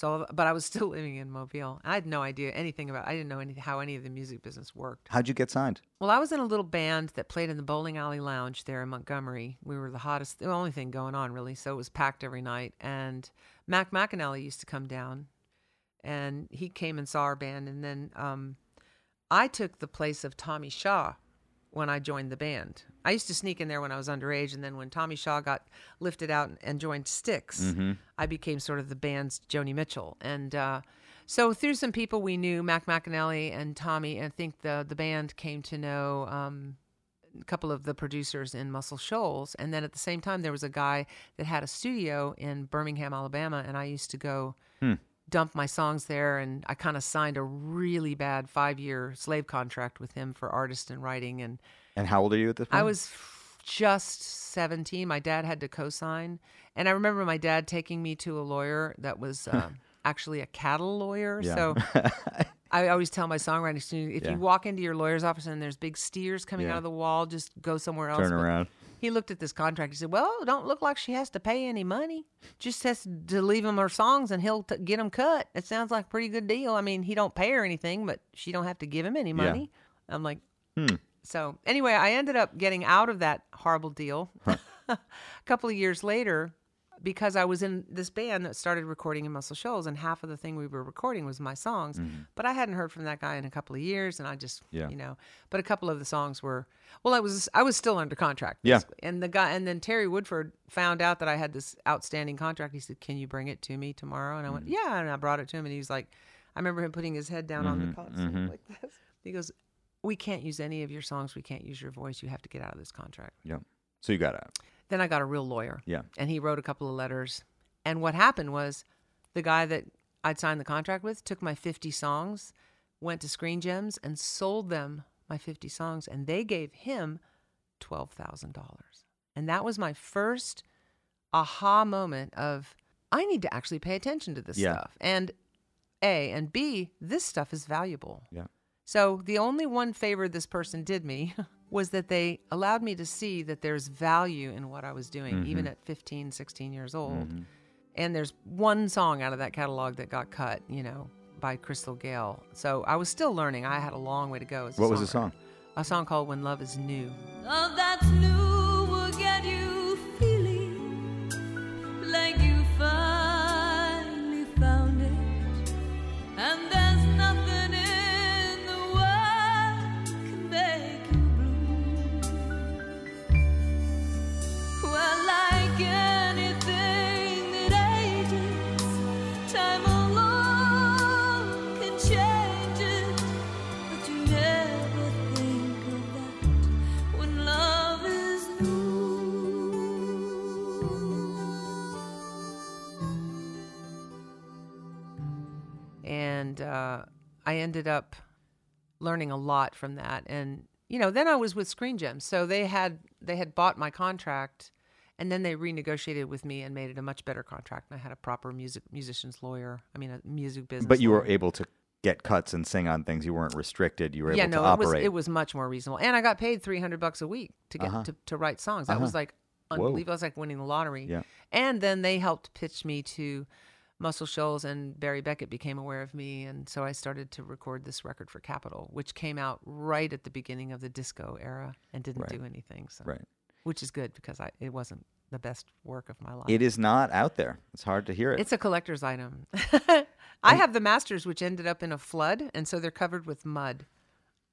So, but I was still living in Mobile. I had no idea anything about. I didn't know anything how any of the music business worked. How'd you get signed? Well, I was in a little band that played in the bowling alley lounge there in Montgomery. We were the hottest, the only thing going on really. So it was packed every night. And Mac McAnally used to come down, and he came and saw our band. And then um, I took the place of Tommy Shaw when I joined the band. I used to sneak in there when I was underage, and then when Tommy Shaw got lifted out and joined Styx, I became sort of the band's Joni Mitchell. And uh, so through some people we knew, Mac McAnally and Tommy, and I think the the band came to know um, a couple of the producers in Muscle Shoals, and then at the same time there was a guy that had a studio in Birmingham, Alabama, and I used to go dump my songs there, and I kind of signed a really bad five year slave contract with him for artist and writing, and And how old are you at this point? I was just 17. My dad had to co-sign, and I remember my dad taking me to a lawyer that was uh, actually a cattle lawyer. So I always tell my songwriting students, if Yeah. you walk into your lawyer's office and there's big steers coming Yeah. out of the wall, just go somewhere else. Turn around. He looked at this contract. He said, "Well, it don't look like she has to pay any money. Just has to leave him her songs, and he'll t- get them cut. It sounds like a pretty good deal. I mean, he don't pay her anything, but she don't have to give him any money." I'm like, Hmm. so anyway, I ended up getting out of that horrible deal a couple of years later because I was in this band that started recording in Muscle Shoals, and half of the thing we were recording was my songs. But I hadn't heard from that guy in a couple of years, and I just, Mm-hmm. Yeah. you know, but a couple of the songs were, well, I was I was still under contract. Yeah. And the guy, and then Terry Woodford found out that I had this outstanding contract. He said, "Can you bring it to me tomorrow?" And I went, Mm-hmm. "Yeah." And I brought it to him, and he was like, I remember him putting his head down on the console Mm-hmm. like this. He goes, "We can't use any of your songs. We can't use your voice. You have to get out of this contract." Yep. So you got out. Then I got a real lawyer. Yeah. And he wrote a couple of letters. And what happened was the guy that I'd signed the contract with took my 50 songs, went to Screen Gems, and sold them my 50 songs. And they gave him $12,000. And that was my first aha moment of, I need to actually pay attention to this Yeah. stuff. And A, and B, this stuff is valuable. Yeah. So the only one favor this person did me was that they allowed me to see that there's value in what I was doing, mm-hmm. even at 15, 16 years old. Mm-hmm. And there's one song out of that catalog that got cut, you know, by Crystal Gayle. So I was still learning. I had a long way to go. As a What was the song? A song called When Love Is New. Love that's new and uh, I ended up learning a lot from that. And you know, then I was with Screen Gems, so they had they had bought my contract, and then they renegotiated with me and made it a much better contract. And I had a proper music musician's lawyer. I mean, a music business. But you were able to get cuts and sing on things. You weren't restricted. You were yeah, able no, to it was operate. it was much more reasonable, and I got paid three hundred bucks a week to get Uh-huh. to, to write songs. That was like unbelievable. It was like winning the lottery. Yeah. And then they helped pitch me to Muscle Shoals, and Barry Beckett became aware of me, and so I started to record this record for Capitol, which came out right at the beginning of the disco era and didn't Right. do anything. So, right. which is good because I it wasn't the best work of my life. It is not out there. It's hard to hear it. It's a collector's item. I have the masters, which ended up in a flood, and so they're covered with mud.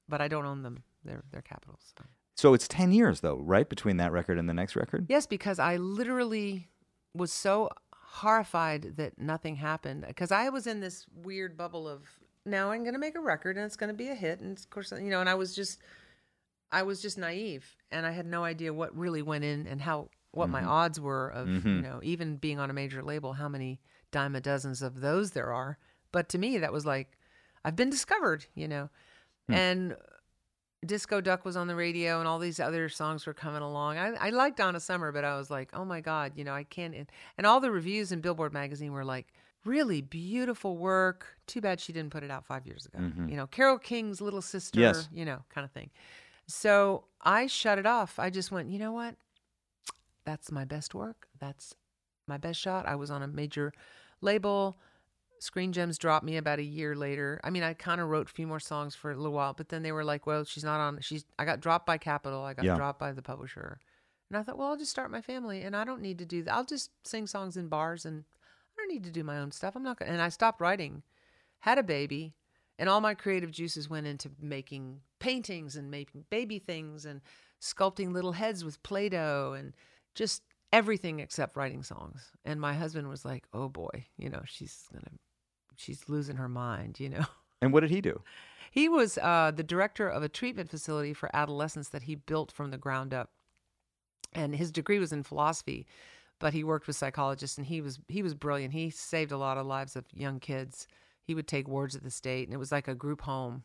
But I don't own them. They're they're Capitol's. So. so it's 10 years, though, right? Between that record and the next record? Yes, because I literally was so horrified that nothing happened. Because I was in this weird bubble of now I'm going to make a record and it's going to be a hit. And of course, you know, and I was just, I was just naive and I had no idea what really went in and how, what my mm-hmm. odds were of, you mm-hmm. know, even being on a major label, how many dime a dozens of those there are. But to me, that was like, I've been discovered, you know. Hmm. And Disco Duck was on the radio and all these other songs were coming along. I, I liked Donna Summer, but I was like, oh my God, you know, I can't. And, all the reviews in Billboard magazine were like, really beautiful work. Too bad she didn't put it out five years ago. Mm-hmm. You know, Carole King's little sister, Yes. you know, kind of thing. So I shut it off. I just went, you know what? That's my best work. That's my best shot. I was on a major label. Screen Gems dropped me about a year later. I mean, I kind of wrote a few more songs for a little while, but then they were like, "Well, she's not on. She's." I got dropped by Capitol. I got Yeah. dropped by the publisher, and I thought, well, I'll just start my family, and I don't need to do that. I'll just sing songs in bars, and I don't need to do my own stuff. I'm not gonna. And I stopped writing, had a baby, and all my creative juices went into making paintings and making baby things and sculpting little heads with Play-Doh and just everything except writing songs. And my husband was like, "Oh boy, you know, she's gonna, she's losing her mind," you know. And what did he do? He was uh, the director of a treatment facility for adolescents that he built from the ground up, and his degree was in philosophy, but he worked with psychologists, and he was he was brilliant. He saved a lot of lives of young kids. He would take wards of the state, and it was like a group home,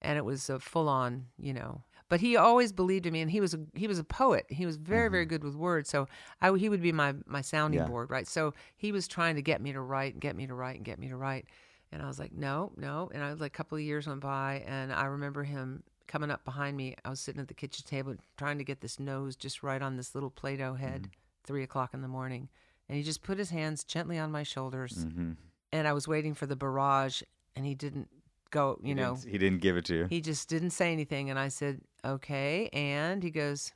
and it was a full on, you know. But he always believed in me, and he was a, he was a poet. He was very very good with words, so I, he would be my my sounding Yeah. board, right? So he was trying to get me to write and get me to write and get me to write. And I was like, no, no. And I was like, a couple of years went by, and I remember him coming up behind me. I was sitting at the kitchen table trying to get this nose just right on this little Play Doh head, three o'clock in the morning. And he just put his hands gently on my shoulders. Mm-hmm. And I was waiting for the barrage, and he didn't go, you he know, didn't, he didn't give it to you. he just didn't say anything. And I said, okay. And he goes,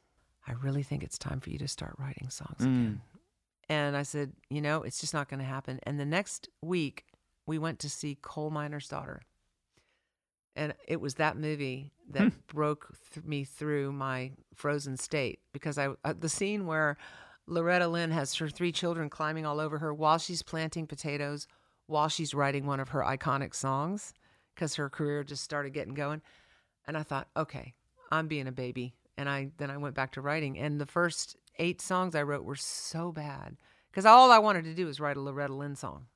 I really think it's time for you to start writing songs again. And I said, you know, it's just not going to happen. And the next week, we went to see Coal Miner's Daughter. And it was that movie that broke th- me through my frozen state because I uh, the scene where Loretta Lynn has her three children climbing all over her while she's planting potatoes, while she's writing one of her iconic songs because her career just started getting going. And I thought, okay, I'm being a baby. And I then I went back to writing. And the first eight songs I wrote were so bad because all I wanted to do was write a Loretta Lynn song.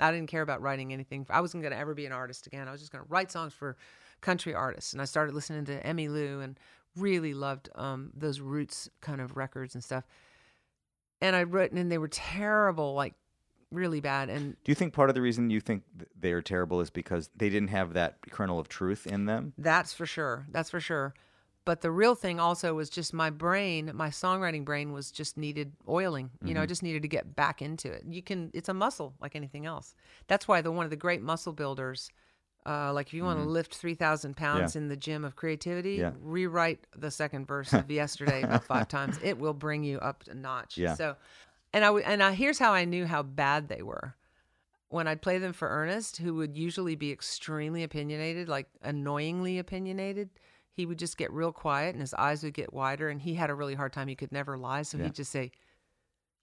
I didn't care about writing anything. I wasn't going to ever be an artist again. I was just going to write songs for country artists. And I started listening to Emmylou and really loved um, those roots kind of records and stuff. And I wrote, and they were terrible, like really bad. And Do you think part of the reason you think they are terrible is because they didn't have that kernel of truth in them? That's for sure. That's for sure. But the real thing also was just my brain, my songwriting brain was just needed oiling. You know, I just needed to get back into it. You can, it's a muscle like anything else. That's why the one of the great muscle builders, uh, like if you want to lift 3,000 pounds in the gym of creativity, Yeah. rewrite the second verse of yesterday about five times. It will bring you up a notch. Yeah. So, and I, and I, here's how I knew how bad they were when I'd play them for Ernest, who would usually be extremely opinionated, like annoyingly opinionated, he would just get real quiet and his eyes would get wider. And he had a really hard time. He could never lie. So Yeah. he'd just say,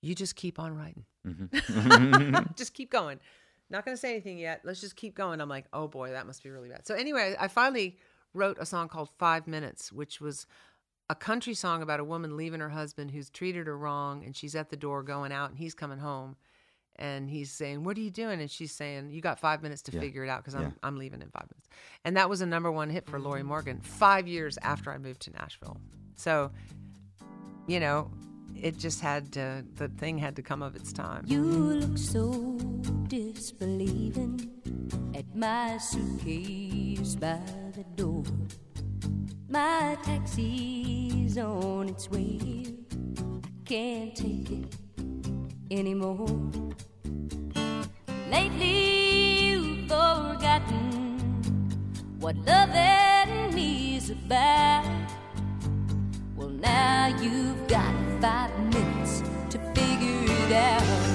You just keep on writing. Mm-hmm. just keep going. Not going to say anything yet. Let's just keep going. I'm like, Oh boy, that must be really bad. So anyway, I finally wrote a song called Five Minutes, which was a country song about a woman leaving her husband who's treated her wrong and she's at the door going out and he's coming home and he's saying what are you doing and she's saying you got five minutes to Yeah. figure it out because I'm, Yeah. I'm leaving in five minutes and that was a number one hit for lorrie morgan five years after i moved to nashville so you know it just had to the thing had to come of its time You look so disbelieving at my suitcase by the door. My taxi's on its way. I can't take it anymore. Lately, you've forgotten what loving me's about. Well, now you've got five minutes to figure it out.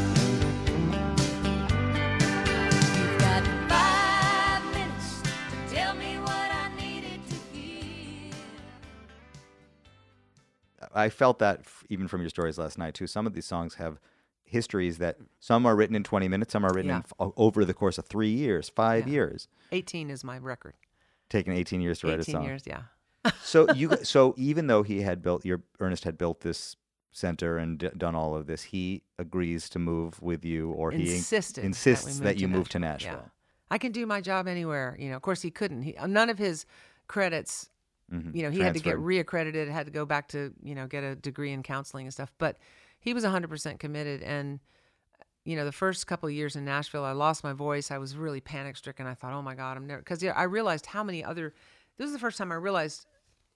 I felt that f- even from your stories last night too. Some of these songs have histories that some are written in 20 minutes, some are written in Yeah. f- o- over the course of three years, five Yeah. years, 18 is my record. taking 18 years to write a 18 song. years, yeah. so you so even though he had built your Ernest had built this center and d- done all of this, he agrees to move with you, or he in- Insisted that we insists move that to you move to Nashville. Nashville. Yeah. I can do my job anywhere. You know, of course he couldn't. He, none of his credits Mhm. you know, he had to get reaccredited, had to go back to, you know, get a degree in counseling and stuff. But he was 100% committed. And, you know, the first couple of years in Nashville, I lost my voice. I was really panic stricken. I thought, oh my God, I'm never, because I realized how many other, this was the first time I realized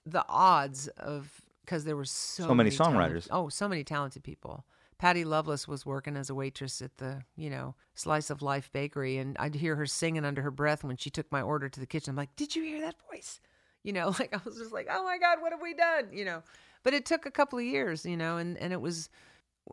the odds of, because there were so, So many talented- songwriters. oh, so many talented people. Patty Loveless was working as a waitress at the, you know, Slice of Life Bakery, and I'd hear her singing under her breath when she took my order to the kitchen. I'm like, "Did you hear that voice?" You know, like I was just like, "Oh my God, what have we done?" You know, but it took a couple of years, you know, and and it was,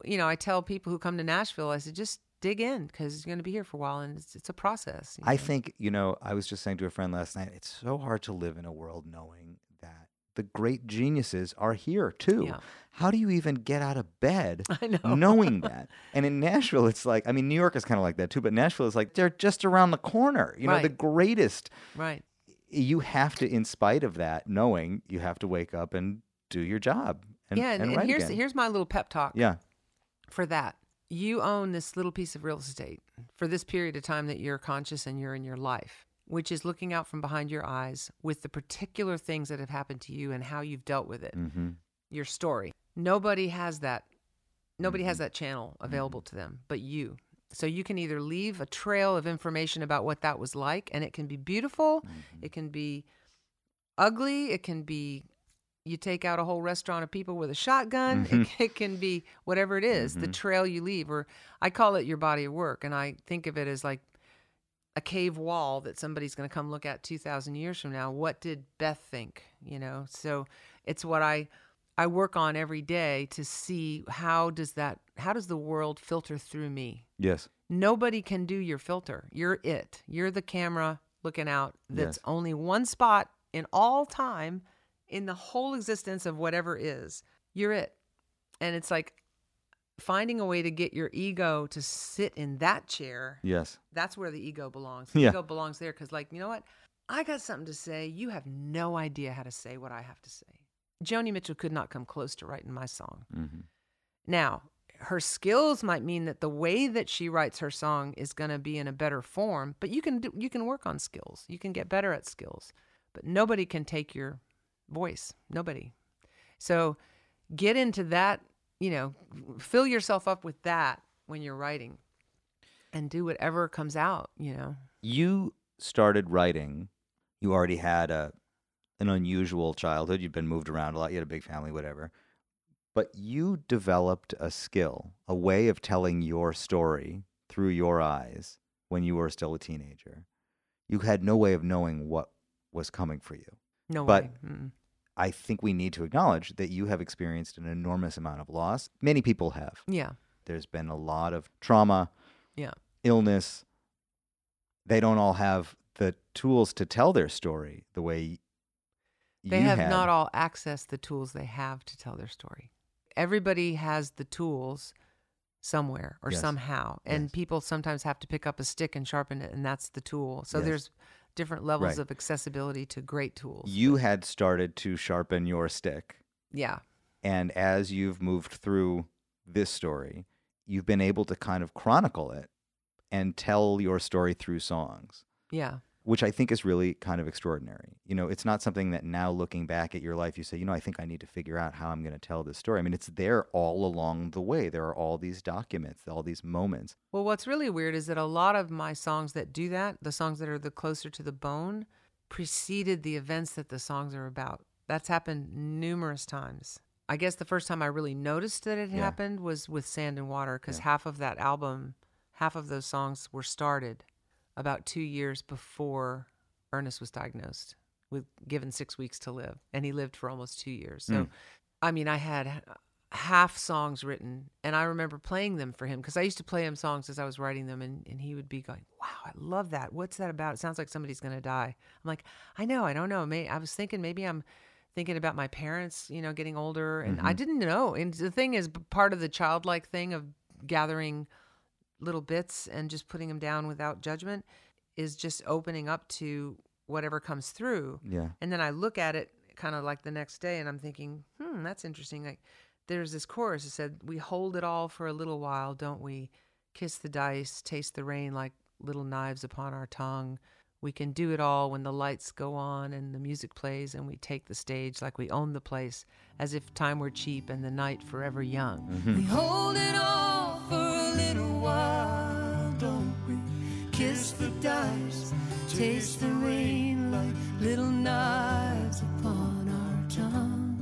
you know, I tell people who come to Nashville, I said, just dig in because you're going to be here for a while, and it's it's a process. I know. think, you know, I was just saying to a friend last night, it's so hard to live in a world knowing that the great geniuses are here too. Yeah. How do you even get out of bed I know. knowing that? And in Nashville, it's like, I mean, New York is kind of like that too, but Nashville is like, they're just around the corner. You know, the greatest. right. You have to, in spite of that, knowing you have to wake up and do your job. And, yeah, and, and and here's again. here's my little pep talk. yeah. for that. You own this little piece of real estate for this period of time that you're conscious and you're in your life, which is looking out from behind your eyes with the particular things that have happened to you and how you've dealt with it, hmm your story. Nobody has that. Nobody has that channel available to them but you. So you can either leave a trail of information about what that was like, and it can be beautiful, mm-hmm. it can be ugly, it can be you take out a whole restaurant of people with a shotgun. It, mm-hmm. it can be whatever it is, the mm-hmm. trail you leave, or I call it your body of work, and I think of it as like a cave wall that somebody's going to come look at 2000 years from now. What did beth think you know? So it's what i i work on every day to see how does that how does the world filter through me Yes. nobody can do your filter you're it you're the camera looking out that's Yes. only one spot in all time in the whole existence of whatever is you're it and it's like finding a way to get your ego to sit in that chair Yes. that's where the ego belongs. The Yeah. ego belongs there because, like, you know what? I got something to say. You have no idea how to say what I have to say. Joni Mitchell could not come close to writing my song. hmm Now, her skills might mean that the way that she writes her song is going to be in a better form, but you can do, you can work on skills. You can get better at skills. But nobody can take your voice. Nobody. So, get into that, you know, fill yourself up with that when you're writing and do whatever comes out, you know. you started writing you already had a an unusual childhood you'd been moved around a lot you had a big family whatever but you developed a skill a way of telling your story through your eyes when you were still a teenager you had no way of knowing what was coming for you No But- way. Mm-mm. i think we need to acknowledge that you have experienced an enormous amount of loss many people have Yeah. there's been a lot of trauma Yeah. illness, they don't all have the tools to tell their story the way They have had. not all accessed the tools they have to tell their story. Everybody has the tools somewhere or Yes. somehow. And Yes. people sometimes have to pick up a stick and sharpen it, and that's the tool. So Yes. there's different levels Right. of accessibility to great tools. You had started to sharpen your stick, yeah. and as you've moved through this story, you've been able to kind of chronicle it and tell your story through songs. Yeah. Which I think is really kind of extraordinary. You know, it's not something that now looking back at your life, you say, you know, I think I need to figure out how I'm going to tell this story. I mean, it's there all along the way. There are all these documents, all these moments. Well, what's really weird is that a lot of my songs that do that, the songs that are the closer to the bone, preceded the events that the songs are about. That's happened numerous times. I guess the first time I really noticed that it Yeah. happened was with Sand and Water because Yeah. half of that album, half of those songs were started about two years before Ernest was diagnosed with given six weeks to live. And he lived for almost two years. So, Mm. I mean, I had half songs written and I remember playing them for him because I used to play him songs as I was writing them and, and he would be going, Wow, I love that. What's that about? It sounds like somebody's gonna die. I'm like, I know, I don't know. May I was thinking maybe I'm thinking about my parents, you know, getting older and I didn't know. And the thing is part of the childlike thing of gathering little bits and just putting them down without judgment is just opening up to whatever comes through. Yeah. And then I look at it kind of like the next day and I'm thinking, hmm, that's interesting. Like there's this chorus that said, We hold it all for a little while, don't we? Kiss the dice, taste the rain like little knives upon our tongue. We can do it all when the lights go on and the music plays and we take the stage like we own the place, as if time were cheap and the night forever young. We hold it all for a little while, don't we? Kiss the dice, taste the rain like little knives upon our tongue.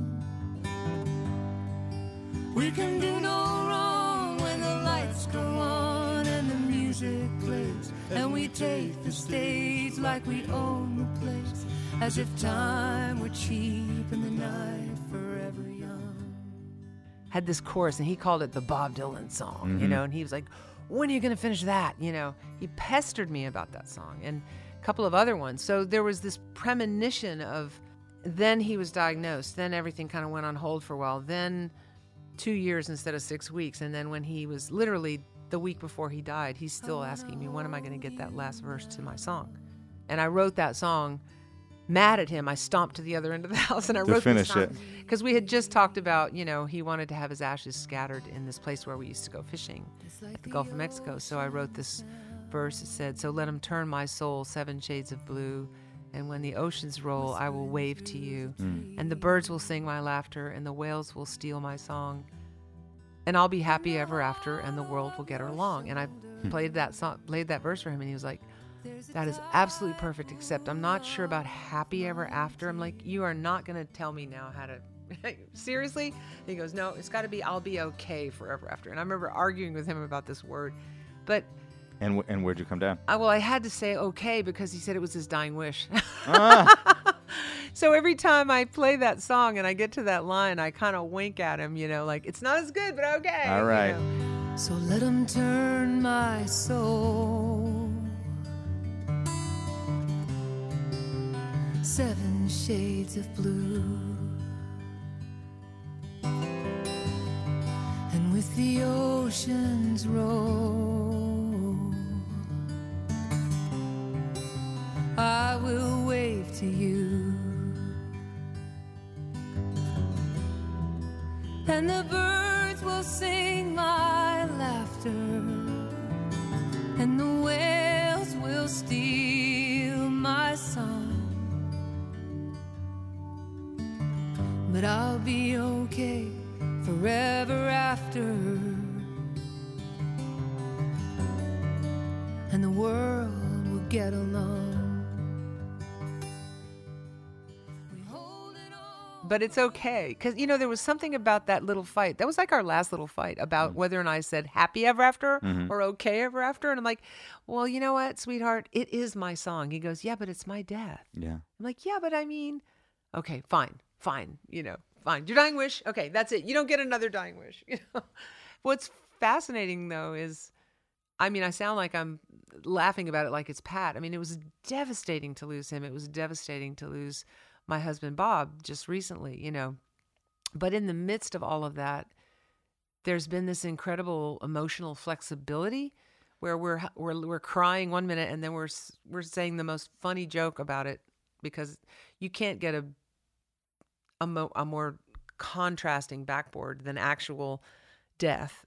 We can do no wrong when the lights go on and the music plays, and we take the stage like we own the place, as if time were cheap and the night. Had this chorus and he called it the Bob Dylan song, you mm-hmm. know, and he was like, when are you going to finish that? You know, he pestered me about that song and a couple of other ones. So there was this premonition of then he was diagnosed, then everything kind of went on hold for a while, then two years instead of six weeks. And then when he was literally the week before he died, he's still asking me, when am I going to get that last verse to my song? And I wrote that song mad at him. I stomped to the other end of the house and I To wrote finish this it. because we had just talked about, you know, he wanted to have his ashes scattered in this place where we used to go fishing at the Gulf of Mexico. So I wrote this verse that said, So let him turn my soul seven shades of blue. And when the oceans roll, I will wave to you. Mm. And the birds will sing my laughter, and the whales will steal my song. And I'll be happy ever after, and the world will get along. And I hmm. played that song, played that verse for him, and he was like, that is absolutely perfect, except I'm not sure about happy ever after. I'm like, you are not going to tell me now how to. Seriously? He goes, no, it's got to be, I'll be okay forever after. And I remember arguing with him about this word. But, And wh- and where'd you come down? I, well, I had to say okay because he said it was his dying wish. Ah. so every time I play that song and I get to that line, I kind of wink at him, you know, like, it's not as good, but okay. All right. you know. So let him turn my soul seven shades of blue. And with the oceans roll, I will wave to you. and the birds will sing my laughter, and the whales will steal my song. But I'll be okay forever after, and the world will get along. We hold it all. but it's okay because you know there was something about that little fight that was like our last little fight about mm-hmm. whether or not i said happy ever after mm-hmm. or okay ever after and i'm like well you know what sweetheart? It is my song. He goes yeah but it's my death. Yeah. i'm like yeah but i mean okay fine fine you know fine your dying wish okay that's it you don't get another dying wish you know what's fascinating though is I mean, I sound like I'm laughing about it like it's Pat. I mean, it was devastating to lose him. It was devastating to lose my husband Bob just recently, you know. But in the midst of all of that, there's been this incredible emotional flexibility where we're we're we're crying one minute and then we're we're saying the most funny joke about it because you can't get a a, mo- a more contrasting backboard than actual death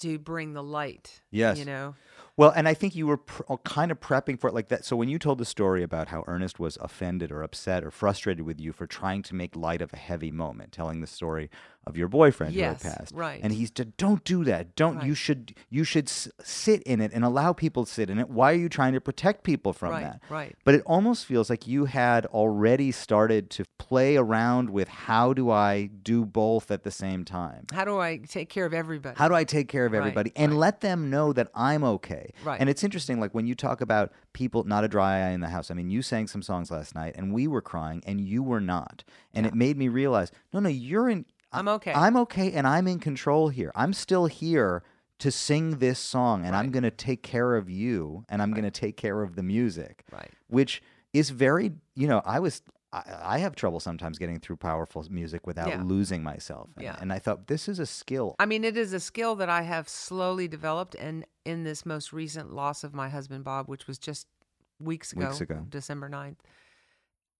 to bring the light. Yes. you know. Well, and I think you were pr- uh, kind of prepping for it like that. So when you told the story about how Ernest was offended or upset or frustrated with you for trying to make light of a heavy moment, telling the story of your boyfriend Yes, who had passed, right. And he's said, "Don't do that. Don't. You should. You should s- sit in it and allow people to sit in it. Why are you trying to protect people from Right, that? right. But it almost feels like you had already started to play around with how do I do both at the same time. How do I take care of everybody? How do I take care of Right, everybody and right. let them know that I'm okay? Right. And it's interesting, like when you talk about people, not a dry eye in the house. I mean, you sang some songs last night, and we were crying, and you were not, and it made me realize, no, no, you're in. I'm okay. I'm okay, and I'm in control here. I'm still here to sing this song, and I'm going to take care of you, and I'm going to take care of the music, Right. which is very, you know, I was. I, I have trouble sometimes getting through powerful music without Yeah. losing myself. And, Yeah. and I thought this is a skill. I mean, it is a skill that I have slowly developed, and in this most recent loss of my husband Bob, which was just weeks ago, Weeks ago. December 9th,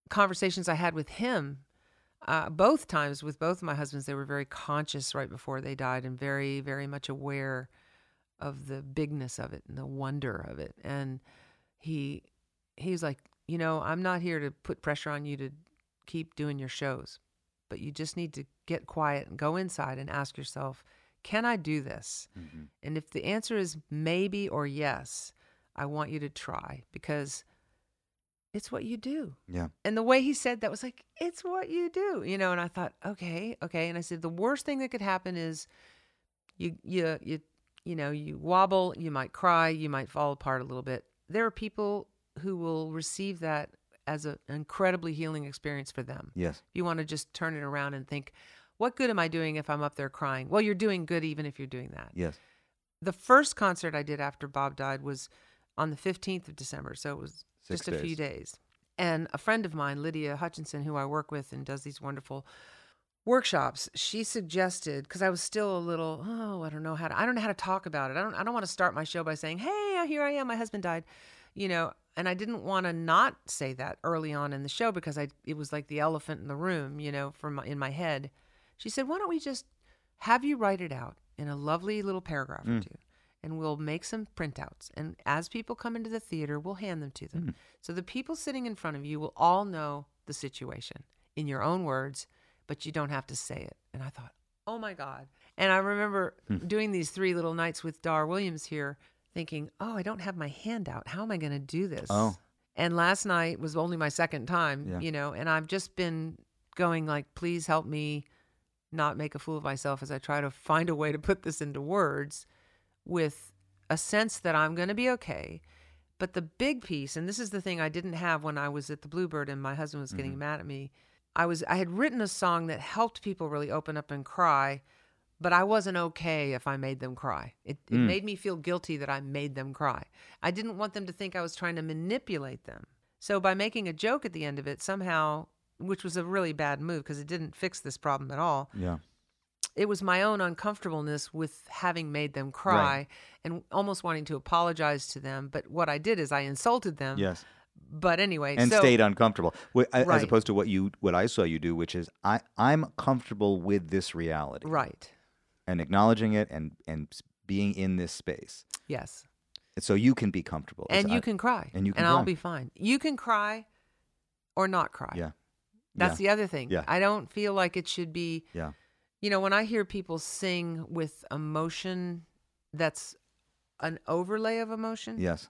conversations I had with him, uh, both times with both of my husbands, they were very conscious right before they died, and very, very much aware of the bigness of it and the wonder of it. And he, he was like, you know, I'm not here to put pressure on you to keep doing your shows, but you just need to get quiet and go inside and ask yourself, can I do this? Mm-hmm. And if the answer is maybe or yes, I want you to try because it's what you do. Yeah. And the way he said that was like, it's what you do, you know. And I thought, okay, okay. And I said, the worst thing that could happen is you, you, you, you know, you wobble, you might cry, you might fall apart a little bit. There are people who will receive that as a- an incredibly healing experience for them. Yes. You want to just turn it around and think, what good am I doing if I'm up there crying? Well, you're doing good even if you're doing that. Yes. The first concert I did after Bob died was on the 15th of December, so it was Six just a few days. And a friend of mine, Lydia Hutchinson, who I work with and does these wonderful workshops, she suggested because I was still a little, oh, I don't know how to, I don't know how to talk about it. I don't, I don't want to start my show by saying, hey, uh, here I am, my husband died, you know. And I didn't want to not say that early on in the show because I, it was like the elephant in the room, you know, from my, in my head. She said, why don't we just have you write it out in a lovely little paragraph or mm. two, and we'll make some printouts. And as people come into the theater, we'll hand them to them. Hmm. So the people sitting in front of you will all know the situation in your own words, but you don't have to say it. And I thought, oh my God. And I remember hmm. doing these three little nights with Dar Williams here, thinking, oh, I don't have my handout. How am I going to do this? Oh. And last night was only my second time, Yeah. you know, and I've just been going like, please help me not make a fool of myself as I try to find a way to put this into words with a sense that I'm going to be okay. But the big piece, and this is the thing I didn't have when I was at the Bluebird and my husband was getting mm-hmm. mad at me. I was I had written a song that helped people really open up and cry, but I wasn't okay if I made them cry. It, it mm. made me feel guilty that I made them cry. I didn't want them to think I was trying to manipulate them. So by making a joke at the end of it, somehow, which was a really bad move because it didn't fix this problem at all, Yeah. It was my own uncomfortableness with having made them cry Right. and almost wanting to apologize to them. But what I did is I insulted them. Yes. But anyway, And so, stayed uncomfortable, as Right. opposed to what you, what I saw you do, which is I, I'm comfortable with this reality right. and acknowledging it and and being in this space, Yes. so you can be comfortable. And you I- can cry. and you can I'll be fine. You can cry or not cry. Yeah. That's yeah. the other thing. Yeah. I don't feel like it should be Yeah. You know, when I hear people sing with emotion that's an overlay of emotion, Yes.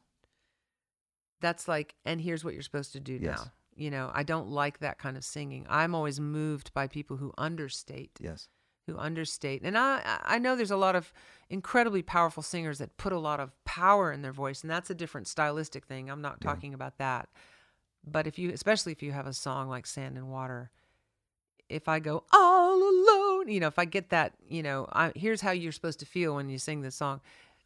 that's like, and here's what you're supposed to do Yes. now. You know, I don't like that kind of singing. I'm always moved by people who understate, Yes. who understate. And I, I know there's a lot of incredibly powerful singers that put a lot of power in their voice, and that's a different stylistic thing. I'm not Yeah. talking about that. But if you, especially if you have a song like Sand and Water, if I go all alone, you know, if I get that, you know, I, here's how you're supposed to feel when you sing this song,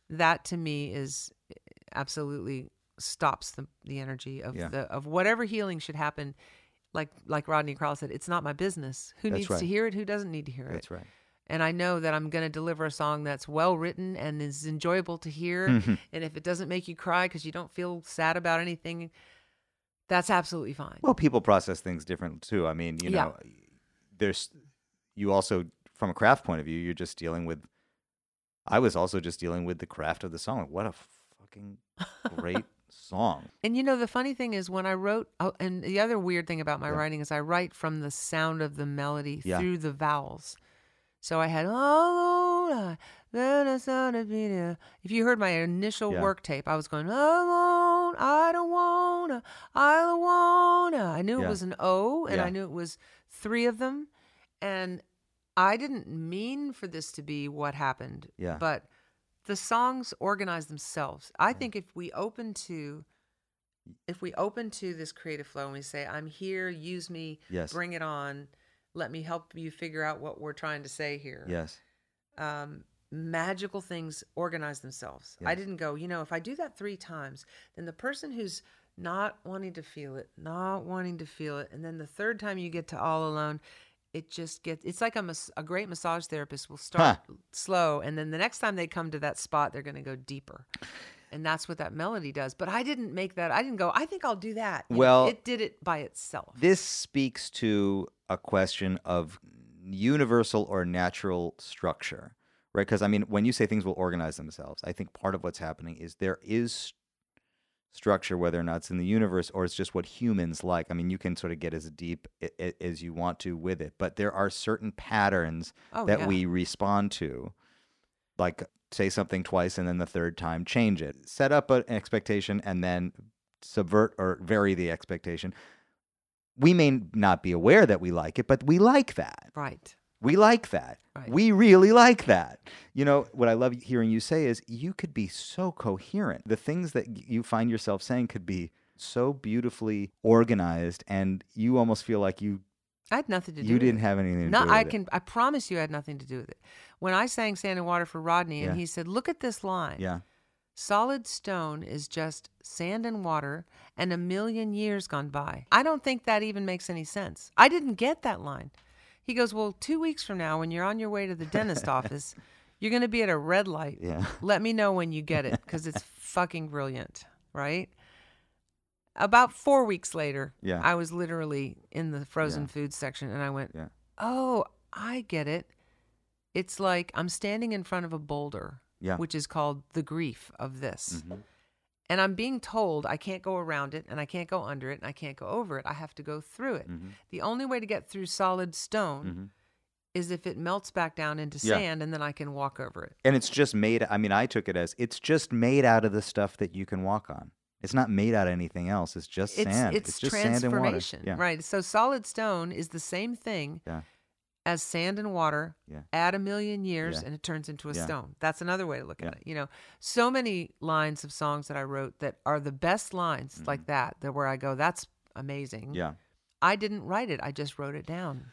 that to me is eh, absolutely stops the the energy of Yeah. the of whatever healing should happen. Like like Rodney Crowell said, it's not my business. Who That's needs right. to hear it? Who doesn't need to hear That's it? That's right. And I know that I'm going to deliver a song that's well written and is enjoyable to hear. Mm-hmm. and if it doesn't make you cry because you don't feel sad about anything, that's absolutely fine. Well, people process things different too. I mean, you Yeah. know, there's you also from a craft point of view, you're just dealing with. I was also just dealing with the craft of the song. What a fucking great song! And you know, the funny thing is when I wrote, oh, and the other weird thing about my Yeah. writing is I write from the sound of the melody Yeah. through the vowels. So I had, oh, then I sound of. If you heard my initial Yeah. work tape, I was going, won't, I don't wanna, I don't wanna. I knew it was an O, and I knew it was three of them. And I didn't mean for this to be what happened. Yeah. But the songs organize themselves. I think if we open to if we open to this creative flow and we say, I'm here, use me, Yes. bring it on, let me help you figure out what we're trying to say here. Yes. Um, magical things organize themselves. I didn't go, you know, if I do that three times, then the person who's not wanting to feel it, not wanting to feel it. And then the third time you get to all alone, it just gets, it's like a, mas- a great massage therapist will start slow. And then the next time they come to that spot, they're going to go deeper. And that's what that melody does. But I didn't make that. I didn't go, I think I'll do that. You know, Well, it did it by itself. This speaks to a question of universal or natural structure, right? Because I mean, when you say things will organize themselves, I think part of what's happening is there is structure, whether or not it's in the universe or it's just what humans like. I mean, you can sort of get as deep i- i- as you want to with it, but there are certain patterns Oh, that yeah. we respond to, like say something twice and then the third time change it, set up an expectation and then subvert or vary the expectation. We may not be aware that we like it, but we like that. right. We like that. Right. We really like that. You know, what I love hearing you say is you could be so coherent. The things that you find yourself saying could be so beautifully organized and you almost feel like you I had nothing to do you with didn't it. have anything to No, do with I it. can. I promise you, I had nothing to do with it. When I sang "Sand and Water" for Rodney, and Yeah. he said, "Look at this line. Yeah. Solid stone is just sand and water, and a million years gone by." I don't think that even makes any sense. I didn't get that line. He goes, "Well, two weeks from now, when you're on your way to the dentist office, you're going to be at a red light. Yeah. Let me know when you get it, because it's fucking brilliant, right?" About four weeks later, Yeah. I was literally in the frozen Yeah. food section, and I went, Yeah. Oh, I get it. It's like I'm standing in front of a boulder, Yeah. which is called the grief of this. Mhm. And I'm being told I can't go around it and I can't go under it and I can't go over it. I have to go through it. Mhm. The only way to get through solid stone Mhm. is if it melts back down into Yeah. sand and then I can walk over it. And it's just made I mean, I took it as it's just made out of the stuff that you can walk on. It's not made out of anything else. It's just It's sand. it's, just sand and water. transformation, Yeah. right? So solid stone is the same thing Yeah. As sand and water Yeah. add a million years Yeah. and it turns into a Yeah. stone that's another way to look at it you know so many lines of songs that i wrote that are the best lines like that that where i go that's amazing Mm-hmm. Yeah. i didn't write it i just wrote it down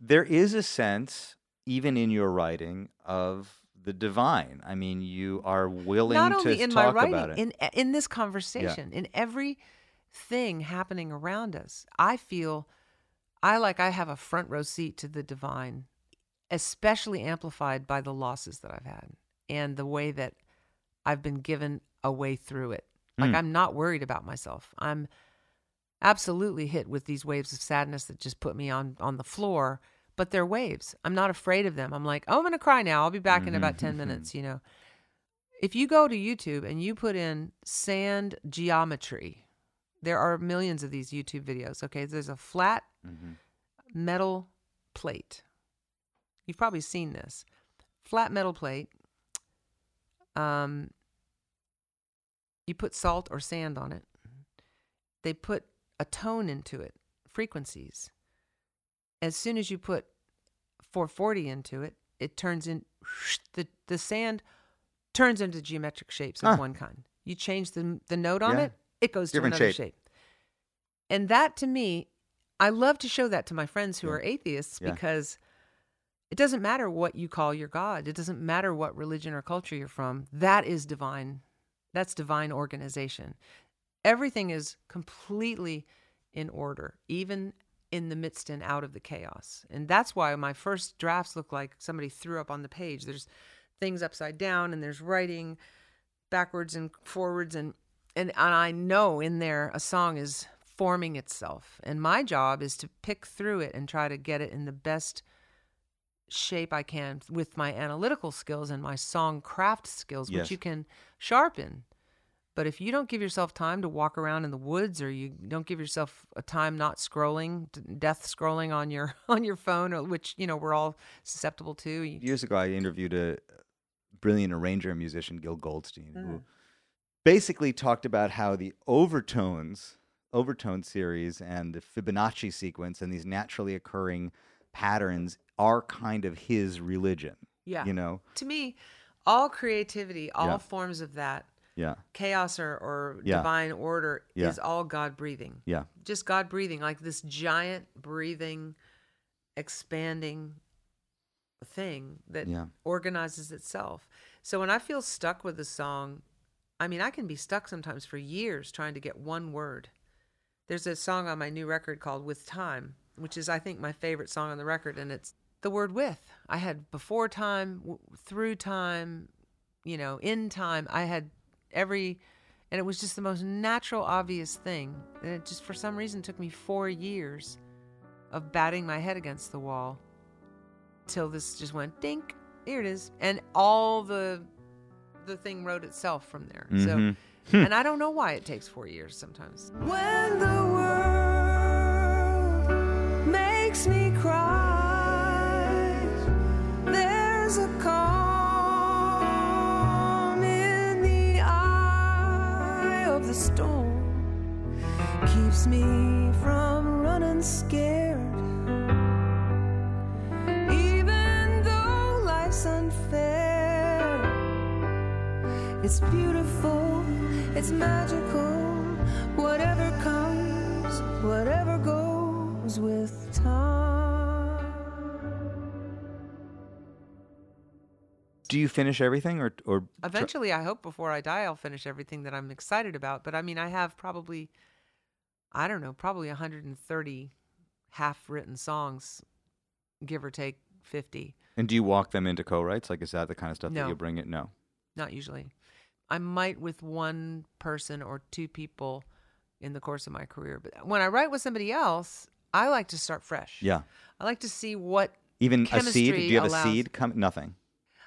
there is a sense, even in your writing, of the divine. I mean, you are willing not only in my writing in in this conversation in every thing happening around us i feel i like i have a front row seat to the divine especially amplified by the losses that i've had and the way that i've been given a way through it. Like Mm. i'm not worried about myself. I'm absolutely hit with these waves of sadness that just put me on on the floor but they're waves. I'm not afraid of them. I'm like oh i'm gonna cry now. I'll be back in about 10 minutes you know. If you go to YouTube and you put in sand geometry, there are millions of these YouTube videos. Okay, there's a flat Mhm. metal plate. You've probably seen this flat metal plate. Um, you put salt or sand on it. They put a tone into it, frequencies. As soon as you put 440 into it, it turns in the the sand turns into geometric shapes of Huh. one kind. You change the the note on Yeah. it, it goes Different to another shape. shape. And that to me, I love to show that to my friends who Yeah. are atheists Yeah. because it doesn't matter what you call your God. It doesn't matter what religion or culture you're from. That is divine. That's divine organization. Everything is completely in order, even in the midst and out of the chaos. And that's why my first drafts look like somebody threw up on the page. There's things upside down and there's writing backwards and forwards and and, and I know in there a song is forming itself. And my job is to pick through it and try to get it in the best shape I can with my analytical skills and my song craft skills, Yes. which you can sharpen. But if you don't give yourself time to walk around in the woods, or you don't give yourself a time not scrolling, death scrolling on your on your phone, or- which you know we're all susceptible to. Years ago, I interviewed a brilliant arranger and musician, Gil Goldstein, Mm. who basically talked about how the overtones, overtone series, and the Fibonacci sequence, and these naturally occurring patterns are kind of his religion. Yeah. You know? To me, all creativity, all Yeah. forms of that Yeah. chaos or, or Yeah. divine order Yeah. is all God breathing. Yeah. Just God breathing, like this giant breathing, expanding thing that Yeah. organizes itself. So when I feel stuck with a song, I mean, I can be stuck sometimes for years trying to get one word. There's a song on my new record called With Time, which is, I think, my favorite song on the record. And it's the word with. I had before time, w- through time, you know, in time. I had every, and it was just the most natural, obvious thing. And it just, for some reason, took me four years of batting my head against the wall till this just went dink. Here it is. And all the the thing wrote itself from there. Mhm. So, and I don't know why it takes four years sometimes. When the world makes me cry, there's a calm in the eye of the storm, keeps me from running scared. It's beautiful, it's magical. Whatever comes, whatever goes with time. Do you finish everything or or Eventually, I hope before I die, I'll finish everything that I'm excited about. But I mean, I have probably, I don't know, probably 130 half written songs, give or take 50. and do you walk them into co-writes? Like is that the kind of stuff that you bring it? No. Not usually. I might with one person or two people in the course of my career. But when I write with somebody else, I like to start fresh. Yeah. I like to see what Even a seed? Do you have allows- a seed? Come nothing.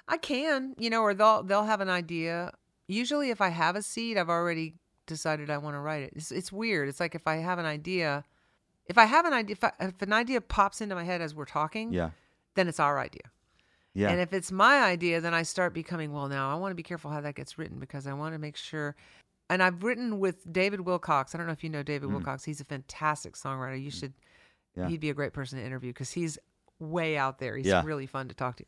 I can, you know, or they'll they'll have an idea. Usually, if I have a seed, I've already decided I want to write it. It's, it's weird. It's like if I have an idea, if I have an idea, if, I, if an idea pops into my head as we're talking, Yeah. then it's our idea. Yeah. And if it's my idea, then I start becoming, well, now I want to be careful how that gets written because I want to make sure. And I've written with David Wilcox. I don't know if you know David mm. Wilcox. He's a fantastic songwriter. You mm. should, Yeah. he'd be a great person to interview because he's way out there. He's Yeah. really fun to talk to.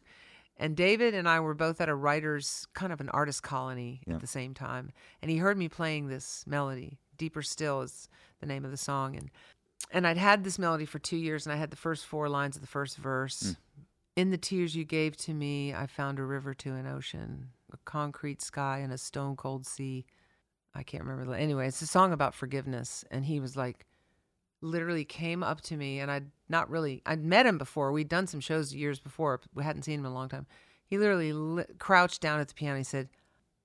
And David and I were both at a writer's, kind of an artist colony Yeah. at the same time. And he heard me playing this melody. Deeper Still is the name of the song. And and I'd had this melody for two years, and I had the first four lines of the first verse. Mm. In the tears you gave to me, I found a river to an ocean, a concrete sky and a stone cold sea. I can't remember the anyway. It's a song about forgiveness, and he was like, literally came up to me, and I'd not really I'd met him before. We'd done some shows years before. but We hadn't seen him in a long time. He literally li- crouched down at the piano. He said,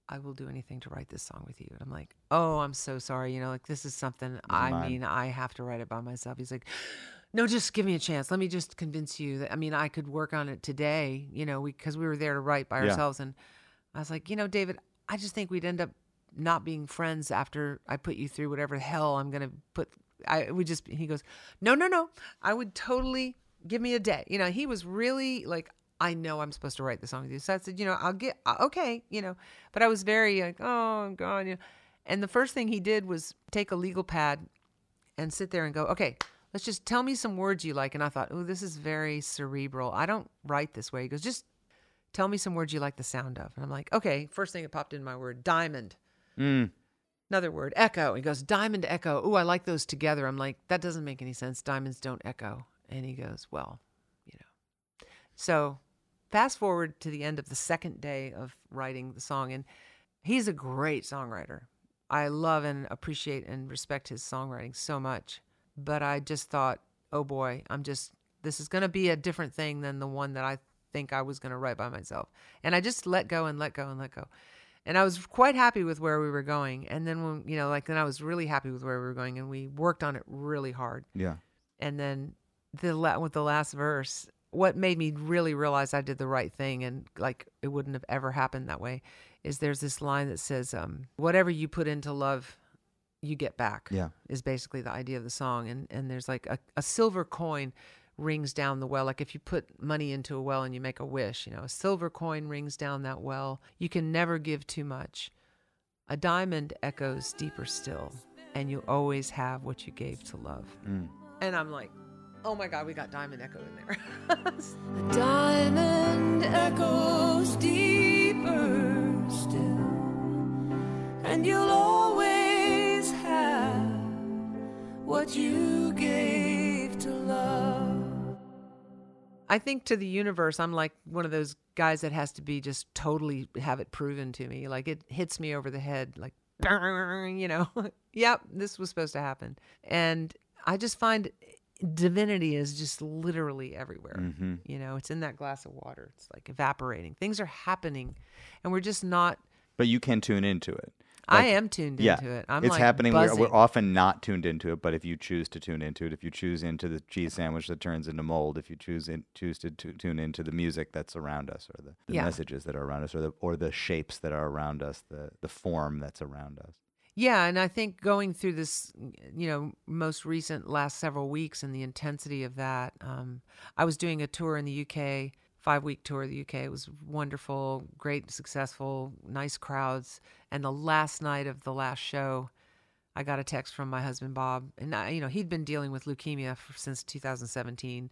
"I will do anything to write this song with you." And I'm like, "Oh, I'm so sorry. You know, like this is something. I mine. mean, I have to write it by myself." He's like, "No, just give me a chance. Let me just convince you that. I mean, I could work on it today. You know, because we, were there to write by Yeah. ourselves." And I was like, "You know, David, I just think we'd end up not being friends after I put you through whatever hell I'm gonna put." I we just he goes, "No, no, no. I would totally give me a day." You know, he was really like. I know I'm supposed to write the song with you. So I said, you know, I'll get, uh, okay, you know, but I was very like, oh, God, you know. And the first thing he did was take a legal pad and sit there and go, okay, let's just tell me some words you like. And I thought, oh, this is very cerebral. I don't write this way. He goes, just tell me some words you like the sound of. And I'm like, okay, first thing that popped in my word, diamond. Mm. Another word, echo. He goes, diamond, echo. Oh, I like those together. I'm like, that doesn't make any sense. Diamonds don't echo. And he goes, well, you know. So fast forward to the end of the second day of writing the song. And he's a great songwriter. I love and appreciate and respect his songwriting so much. But I just thought, oh boy, I'm just, this is going to be a different thing than the one that I think I was going to write by myself. And I just let go and let go and let go. And I was quite happy with where we were going. And then when, you know, like then I was really happy with where we were going and we worked on it really hard. Yeah. And then the la- with the last verse, what made me really realize I did the right thing and like it wouldn't have ever happened that way is there's this line that says, um, whatever you put into love, you get back. Yeah. Is basically the idea of the song. And and there's like a, a silver coin rings down the well. Like if you put money into a well and you make a wish, you know, a silver coin rings down that well. You can never give too much. A diamond echoes deeper still, and you always have what you gave to love. Mm. And I'm like, oh my God, we got Diamond Echo in there. The diamond echoes deeper still, and you'll always have what you gave to love. I think to the universe, I'm like one of those guys that has to be just totally have it proven to me. Like it hits me over the head, like, you know, yep, this was supposed to happen. And I just find divinity is just literally everywhere. Mm-hmm. You know, it's in that glass of water. It's like evaporating. Things are happening, and we're just not. But you can tune into it. I am tuned yeah, into it. I'm it's like happening. We're, we're often not tuned into it, but if you choose to tune into it, if you choose into the cheese sandwich that turns into mold, if you choose in, choose to, tu- tune into the music that's around us, or the, the Yeah. messages that are around us, or the or the shapes that are around us, the the form that's around us. Yeah, and I think going through this, you know, most recent last several weeks and the intensity of that, um, I was doing a tour in the UK, five week tour of the UK. It was wonderful, great, successful, nice crowds. And the last night of the last show, I got a text from my husband Bob, and I, you know he'd been dealing with leukemia for, since 2017,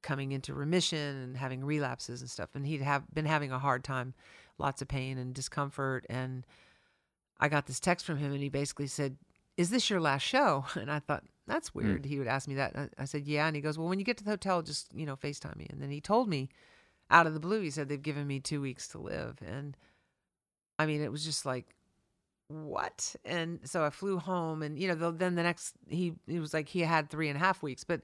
coming into remission and having relapses and stuff, and he'd have been having a hard time, lots of pain and discomfort, and I got this text from him, and he basically said, "Is this your last show?" And I thought that's hmm. weird. He would ask me that. I I said, "Yeah," and he goes, "Well, when you get to the hotel, just you know Facetime me." And then he told me, out of the blue, he said they've given me two weeks to live, and I mean, it was just like what? And so i flew home and you know the, then the next he he was like he had three and a half weeks but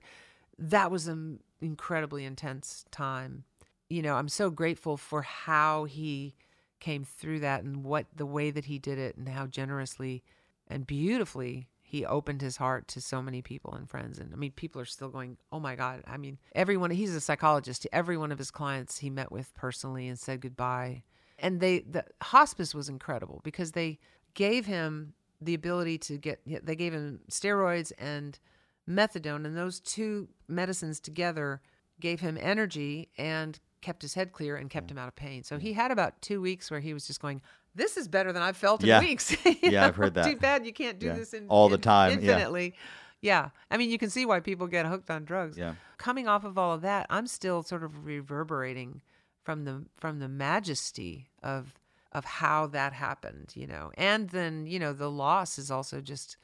that was an incredibly intense time. You know i'm so grateful for how he came through that and what the way that he did it and how generously and beautifully he opened his heart to so many people and friends and i mean people are still going oh my god. I mean everyone he's a psychologist. Every one of his clients he met with personally and said goodbye. And they the hospice was incredible because they gave him the ability to get they gave him steroids and methadone and those two medicines together gave him energy and kept his head clear and kept him out of pain. So he had about two weeks where he was just going this is better than i've felt in Yeah. weeks Yeah, I've heard that. too bad you can't do Yeah. this in, All the in- time, yeah. infinitely yeah i mean you can see why people get hooked on drugs Yeah. coming off of all of that i'm still sort of reverberating from the from the majesty of of how that happened you know and then you know the loss is also just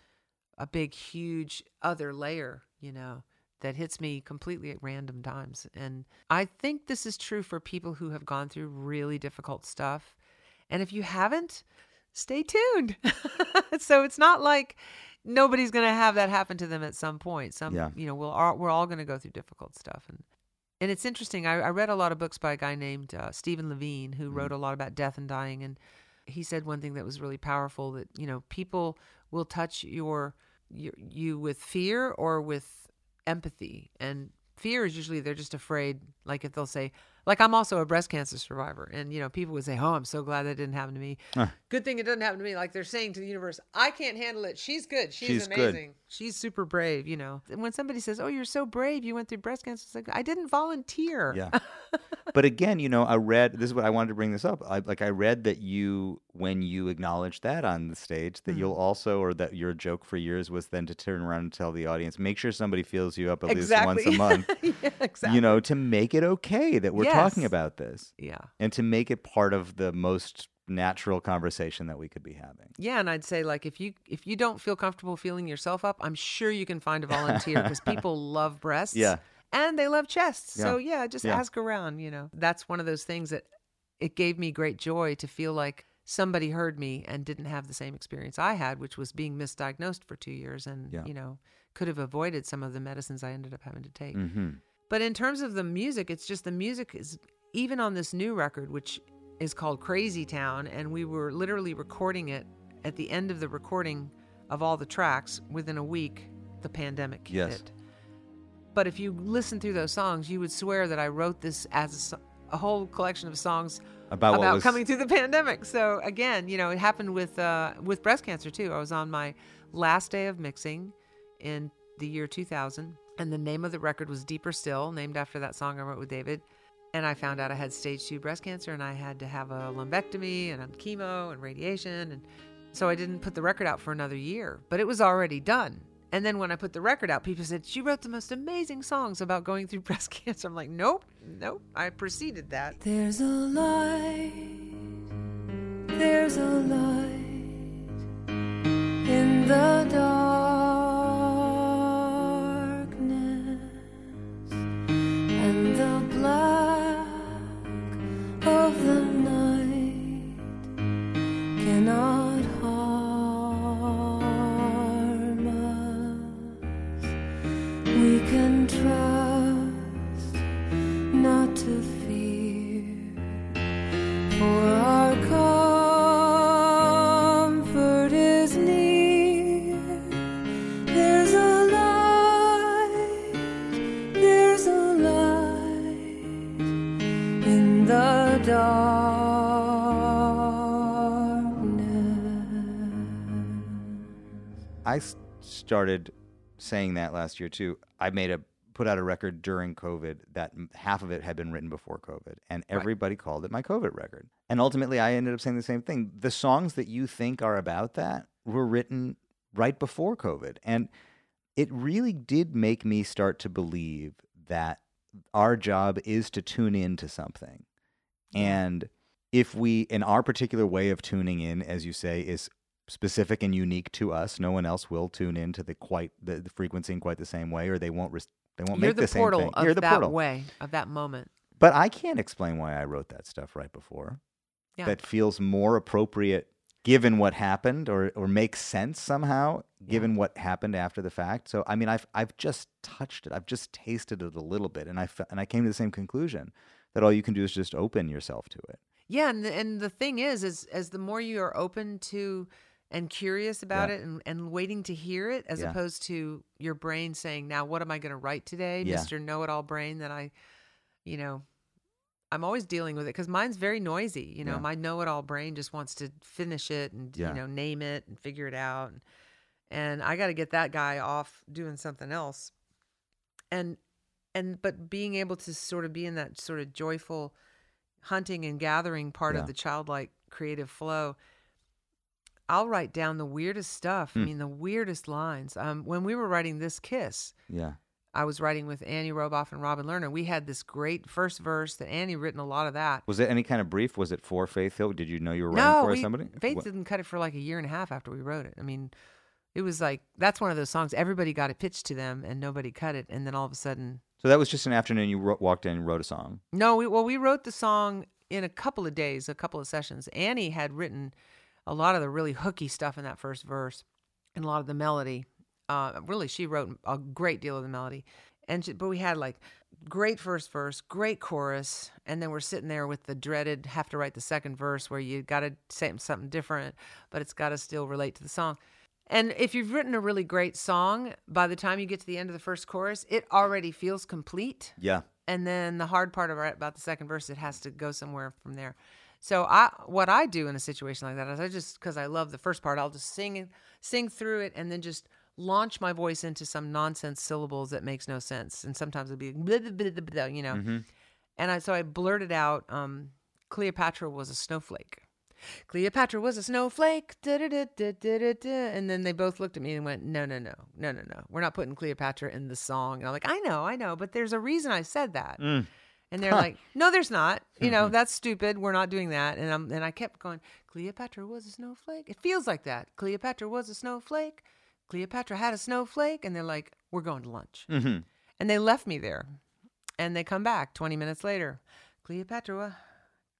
a big huge other layer you know that hits me completely at random times and i think this is true for people who have gone through really difficult stuff and if you haven't stay tuned so it's not like nobody's going to have that happen to them at some point some Yeah. you know we'll all, we're all going to go through difficult stuff and and it's interesting. I, I read a lot of books by a guy named uh, Stephen Levine who wrote a lot about death and dying, and he said one thing that was really powerful that you know people will touch your, your you with fear or with empathy, and fear is usually they're just afraid. Like if they'll say, like I'm also a breast cancer survivor, and you know people would say, "Oh, I'm so glad that didn't happen to me. Good thing it doesn't happen to me." Like they're saying to the universe, "I can't handle it. She's good. She's, She's good. amazing. She's super brave." You know, and when somebody says, "Oh, you're so brave. You went through breast cancer," it's like I didn't volunteer. Yeah. but again, you know, I read this is what I wanted to bring this up. I like I read that you when you acknowledge that on the stage that Mm-hmm. you'll also or that your joke for years was then to turn around and tell the audience, make sure somebody feels you up at exactly. least once a month. yeah, exactly. You know, to make it okay that we're talking about this. Yeah. And to make it part of the most natural conversation that we could be having. Yeah, and I'd say like if you if you don't feel comfortable feeling yourself up, I'm sure you can find a volunteer because people love breasts. Yeah. And they love chests. So Yeah. yeah, just Yeah. ask around, you know. That's one of those things that it gave me great joy to feel like somebody heard me and didn't have the same experience I had, which was being misdiagnosed for 2 years and, Yeah. you know, could have avoided some of the medicines I ended up having to take. hmm But in terms of the music, it's just the music is even on this new record, which is called Crazy Town, and we were literally recording it at the end of the recording of all the tracks within a week, the pandemic Yes. hit. But if you listen through those songs, you would swear that I wrote this as a, a whole collection of songs About about was- coming through the pandemic. So again, you know, it happened with uh, with breast cancer too. I was on my last day of mixing in the year 2000, and the name of the record was Deeper Still, named after that song I wrote with David. And I found out I had stage two breast cancer, and I had to have a lumpectomy and chemo and radiation, and so I didn't put the record out for another year. But it was already done. And then when I put the record out, people said, She wrote the most amazing songs about going through breast cancer. I'm like, Nope, nope. I preceded that. There's a light, there's a light in the darkness, I started saying that last year too. I made a put out a record during COVID that half of it had been written before COVID, and everybody called it my COVID record. And ultimately, I ended up saying the same thing. The songs that you think are about that were written right before COVID, and it really did make me start to believe that our job is to tune in to something. And if we, in our particular way of tuning in, as you say, is specific and unique to us, no one else will tune in to the quite the, the frequency in quite the same way, or they won't. Res- they won't You're make the, the, same portal thing. of You're the that portal. way, of that moment. But I can't explain why I wrote that stuff right before. Yeah. That feels more appropriate given what happened, or or makes sense somehow given what happened after the fact. So I mean, I've I've just touched it. I've just tasted it a little bit, and I fe- and I came to the same conclusion that all you can do is just open yourself to it. Yeah, and the, and the thing is, is as the more you are open to and curious about Yeah. it and, and waiting to hear it, as Yeah. opposed to your brain saying, "Now, what am I going to write today, Yeah. Mister Know-it-all brain?" That I, you know, I'm always dealing with it because mine's very noisy. You know, my know-it-all brain just wants to finish it and you know name it and figure it out, and, and I got to get that guy off doing something else, and and but being able to sort of be in that sort of joyful hunting and gathering part of the childlike creative flow i'll write down the weirdest stuff i Hmm. mean the weirdest lines um, when we were writing this kiss Yeah. i was writing with annie roboff and robin lerner we had this great first verse that annie written a lot of that Was it any kind of brief? Was it for Faith Hill? Did you know you were writing no for we, somebody? faith What- didn't cut it for like a year and a half after we wrote it i mean it was like that's one of those songs everybody got it pitched to them and nobody cut it and then all of a sudden So that was just an afternoon. You wrote, walked in and wrote a song. No, we, well, we wrote the song in a couple of days, a couple of sessions. Annie had written a lot of the really hooky stuff in that first verse and a lot of the melody. Uh, really, she wrote a great deal of the melody. And she, but we had like great first verse, great chorus, and then we're sitting there with the dreaded have to write the second verse where you got to say something different, but it's got to still relate to the song. And if you've written a really great song, by the time you get to the end of the first chorus, it already feels complete Yeah. and then the hard part about about the second verse it has to go somewhere from there so i what i do in a situation like that is i just because i love the first part i'll just sing sing through it and then just launch my voice into some nonsense syllables that makes no sense and sometimes it'll be blah, blah, blah, you know and I, so i blurted out um, cleopatra was a snowflake Cleopatra was a snowflake. And then they both looked at me and went, No, no, no, no, no, no. We're not putting Cleopatra in the song. And I'm like, I know, I know, but there's a reason I said that. And they're like, No, there's not. You know, that's stupid. We're not doing that. And I'm and I kept going, Cleopatra was a snowflake. It feels like that. Cleopatra was a snowflake. Cleopatra had a snowflake. And they're like, We're going to lunch. Mm-hmm. And they left me there. And they come back 20 minutes later. Cleopatra,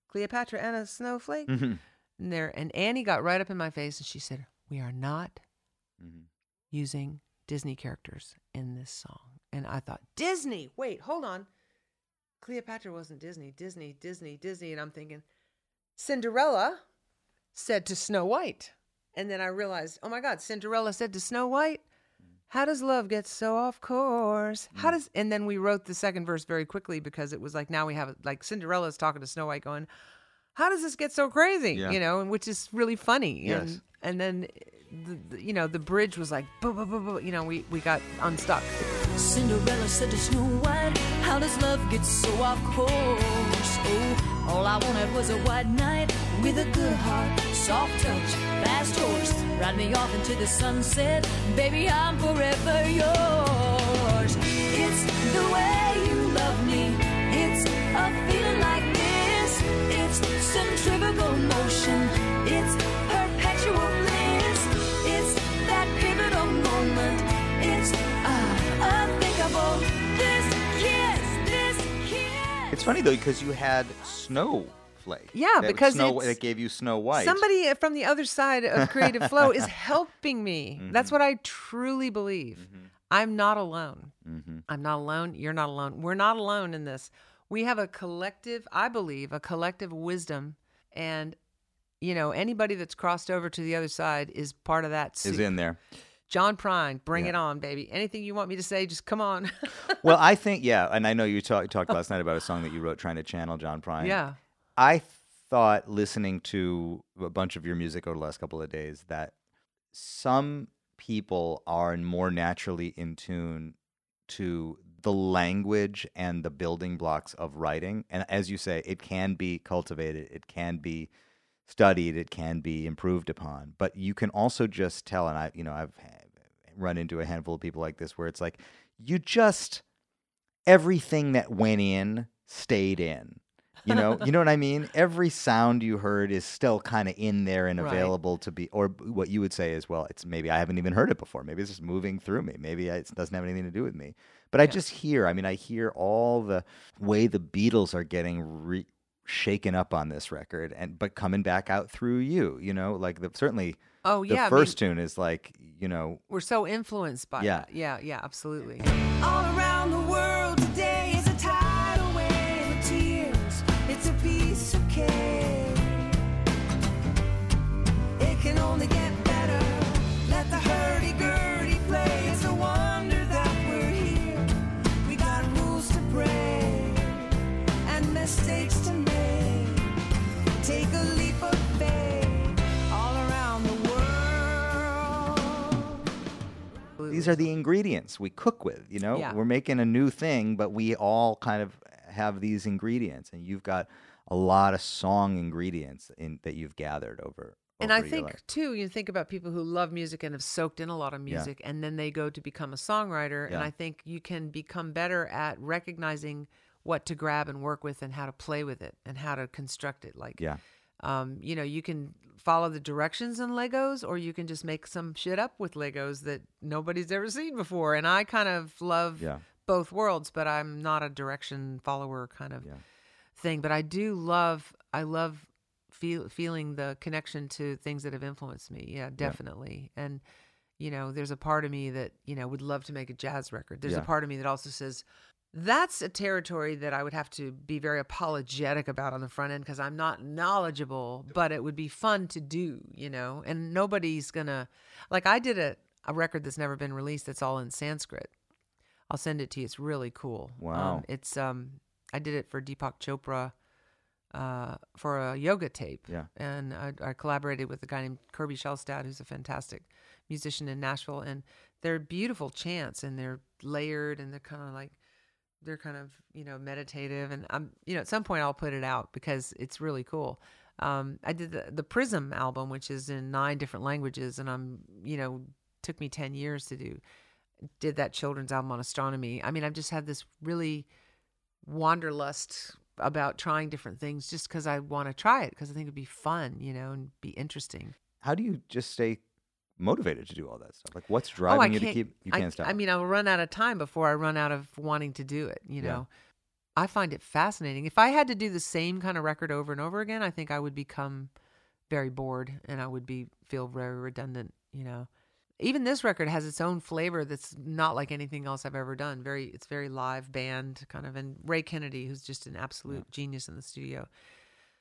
Cleopatra and a snowflake. Mm-hmm. And there, and Annie got right up in my face and she said, "We are not Mhm. using Disney characters in this song." And I thought, Disney. Wait, hold on. Cleopatra wasn't Disney. Disney, Disney, Disney. And I'm thinking, Cinderella said to Snow White. And then I realized, oh my God, Cinderella said to Snow White, how does love get so off course? How mm. does and then we wrote the second verse very quickly because it was like now we have like Cinderella's talking to Snow White going, How does this get so crazy? Yeah. You know, and which is really funny. Yes. And and then the, the, you know, the bridge was like boo boo boo boo you know, we, we got unstuck. Cinderella said to Snow White, How does love get so off course? Oh, all I wanted was a white knight with a good heart, soft touch, fast horse. Ride me off into the sunset, baby, I'm forever yours. It's the way you love me, it's a feeling like this. It's centrifugal funny though because you had snow snowflake. Yeah, That because Snow, it gave you Snow White. Somebody from the other side of creative flow is helping me. Mm-hmm. That's what I truly believe. I'm not alone. Mm-hmm. I'm not alone. You're not alone. We're not alone in this. We have a collective, I believe, a collective wisdom. And, you know, anybody that's crossed over to the other side is part of that. is soup. in there. John Prine, bring Yeah. it on, baby. Anything you want me to say, just come on. Well, I think yeah, and I know you talk, talked last night about a song that you wrote trying to channel John Prine. yeah. I thought listening to a bunch of your music over the last couple of days that some people are more naturally in tune to the language and the building blocks of writing. And as you say, it can be cultivated, it can be studied, it can be improved upon. But you can also just tell, and I, you know, I've run into a handful of people like this where it's like you just everything that went in stayed in. You know, you know what I mean? Every sound you heard is still kind of in there and Right. available to be, or what you would say is, well, it's maybe I haven't even heard it before. Maybe it's just moving through me. Maybe it doesn't have anything to do with me. But I just hear, I mean, I hear all the way the Beatles are getting re- shaken up on this record, and but coming back out through you. You know, like the certainly Oh, the yeah. I mean, first tune is like, you know, we're so influenced by Yeah. that. Yeah, yeah, absolutely. All around the these are the ingredients we cook with you know Yeah. we're making a new thing but we all kind of have these ingredients and you've got a lot of song ingredients in that you've gathered over And I over think life. too, you think about people who love music and have soaked in a lot of Yeah. music, and then they go to become a songwriter. And I think you can become better at recognizing what to grab and work with, and how to play with it, and how to construct it. Like, yeah um, you know, you can follow the directions in Legos, or you can just make some shit up with Legos that nobody's ever seen before. And I kind of love Yeah. both worlds, but I'm not a direction follower kind of Yeah. thing. But I do love, I love feel, feeling the connection to things that have influenced me. Yeah, definitely. And you know, there's a part of me that you know would love to make a jazz record. There's Yeah. a part of me that also says. That's a territory that I would have to be very apologetic about on the front end because I'm not knowledgeable, but it would be fun to do, you know. And nobody's gonna like I did a, a record that's never been released that's all in Sanskrit. I'll send it to you. It's really cool. Wow. Um, it's um I did it for Deepak Chopra uh, for a yoga tape. Yeah. And I, I collaborated with a guy named Kirby Shelstad, who's a fantastic musician in Nashville. And they're beautiful chants and they're layered and they're kind of like, they're kind of, you know, meditative. And I'm, you know, at some point I'll put it out because it's really cool. Um, I did the, the Prism album, which is in nine different languages. And I'm, you know, took me 10 years to do. Did that children's album on astronomy. I mean, I've just had this really wanderlust about trying different things just because I want to try it because I think it'd be fun, you know, and be interesting. how do you just stay motivated to do all that stuff like what's oh, driving you to keep you can't stop I mean, I'll run out of time before I run out of wanting to do it. You Yeah. know, I find it fascinating. If I had to do the same kind of record over and over again, I think I would become very bored and I would be feel very redundant. You know, even this record has its own flavor that's not like anything else I've ever done. Very, it's very live band kind of. And Ray Kennedy, who's just an absolute genius in the studio.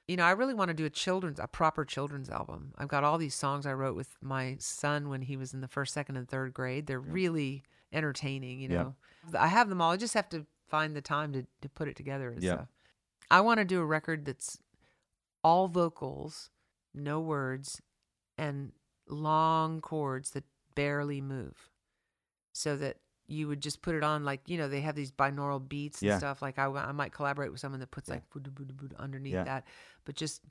You know, I really want to do a children's, a proper children's album. I've got all these songs I wrote with my son when he was in the first, second, and third grade. They're really entertaining. You Yeah. know, I have them all. I just have to find the time to to put it together. and Yeah. stuff. I want to do a record that's all vocals, no words, and long chords that barely move, so that you would just put it on like you know they have these binaural beats and Yeah. stuff. Like I, I might collaborate with someone that puts like boo boo underneath Yeah. that, but just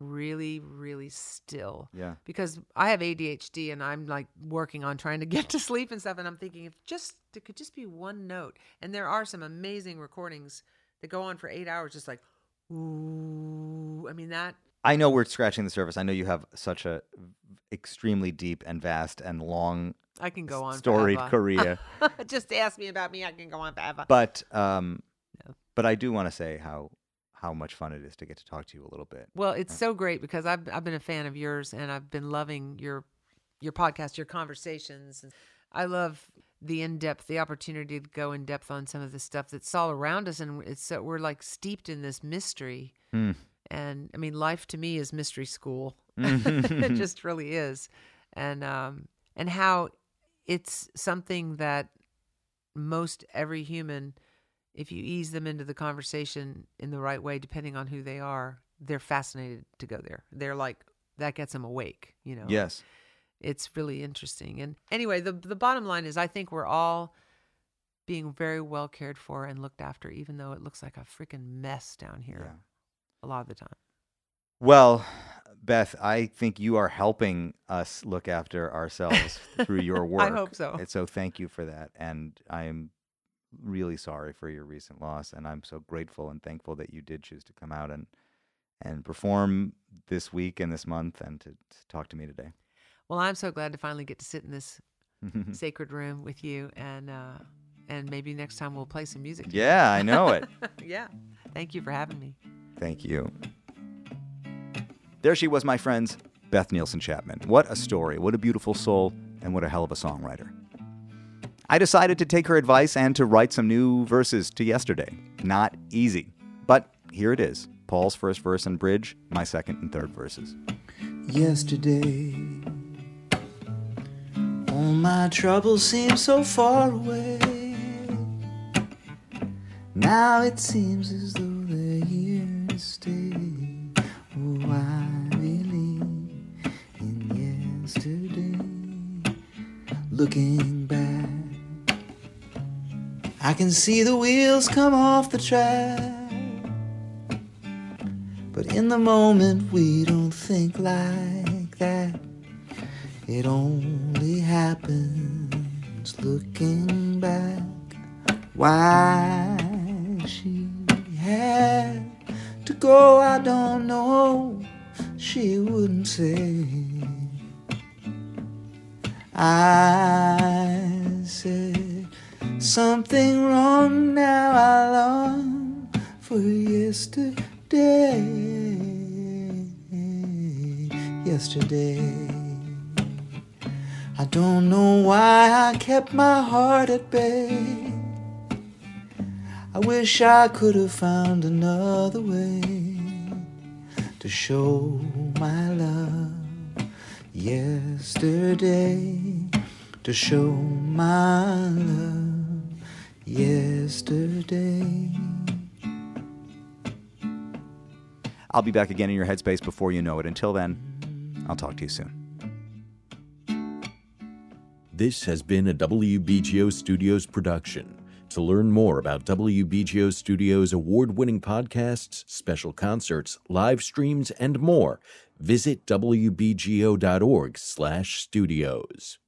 really really still yeah because I have ADHD and I'm like working on trying to get to sleep and stuff. And I'm thinking if just there could just be one note. And there are some amazing recordings that go on for eight hours, just like ooh. I mean that. I know we're scratching the surface i know you have such a extremely deep and vast and long I can go on. storied forever. career just ask me about me. I can go on forever. but um but i do want to say how how much fun it is to get to talk to you a little bit. Well, it's so great because I've I've been a fan of yours and I've been loving your your podcast, your conversations. I love the in depth, the opportunity to go in depth on some of the stuff that's all around us, and it's so we're like steeped in this mystery. Hmm. And I mean, life to me is mystery school. it just really is, and um, and how it's something that most every human, if you ease them into the conversation in the right way, depending on who they are, they're fascinated to go there. They're like that gets them awake. You know. Yes. It's really interesting. And anyway, the the bottom line is I think we're all being very well cared for and looked after, even though it looks like a freaking mess down here Yeah. A lot of the time. Well, Beth, I think you are helping us look after ourselves through your work. I hope so. And so thank you for that. And I am really sorry for your recent loss. And I'm so grateful and thankful that you did choose to come out and and perform this week and this month and to, to talk to me today. Well, I'm so glad to finally get to sit in this sacred room with you and uh and maybe next time we'll play some music. together. yeah, I know it. yeah. Thank you for having me. Thank you. There she was, my friends, Beth Nielsen Chapman. What a story, what a beautiful soul, and what a hell of a songwriter. I decided to take her advice and to write some new verses to yesterday. Not easy, but here it is Paul's first verse and bridge, my second and third verses. yesterday. All my troubles seem so far away. Now it seems as though Looking back, I can see the wheels come off the track. But in the moment, we don't think like that. It only happens looking back. Why she had to go, I don't know. She wouldn't say. I said something wrong now. I long for yesterday. Yesterday. I don't know why I kept my heart at bay. I wish I could have found another way to show my love yesterday. To show my love yesterday. I'll be back again in your headspace before you know it. Until then, I'll talk to you soon. This has been a WBGO Studios production. To learn more about WBGO Studios award winning podcasts, special concerts, live streams, and more, visit wbgo.org slash studios.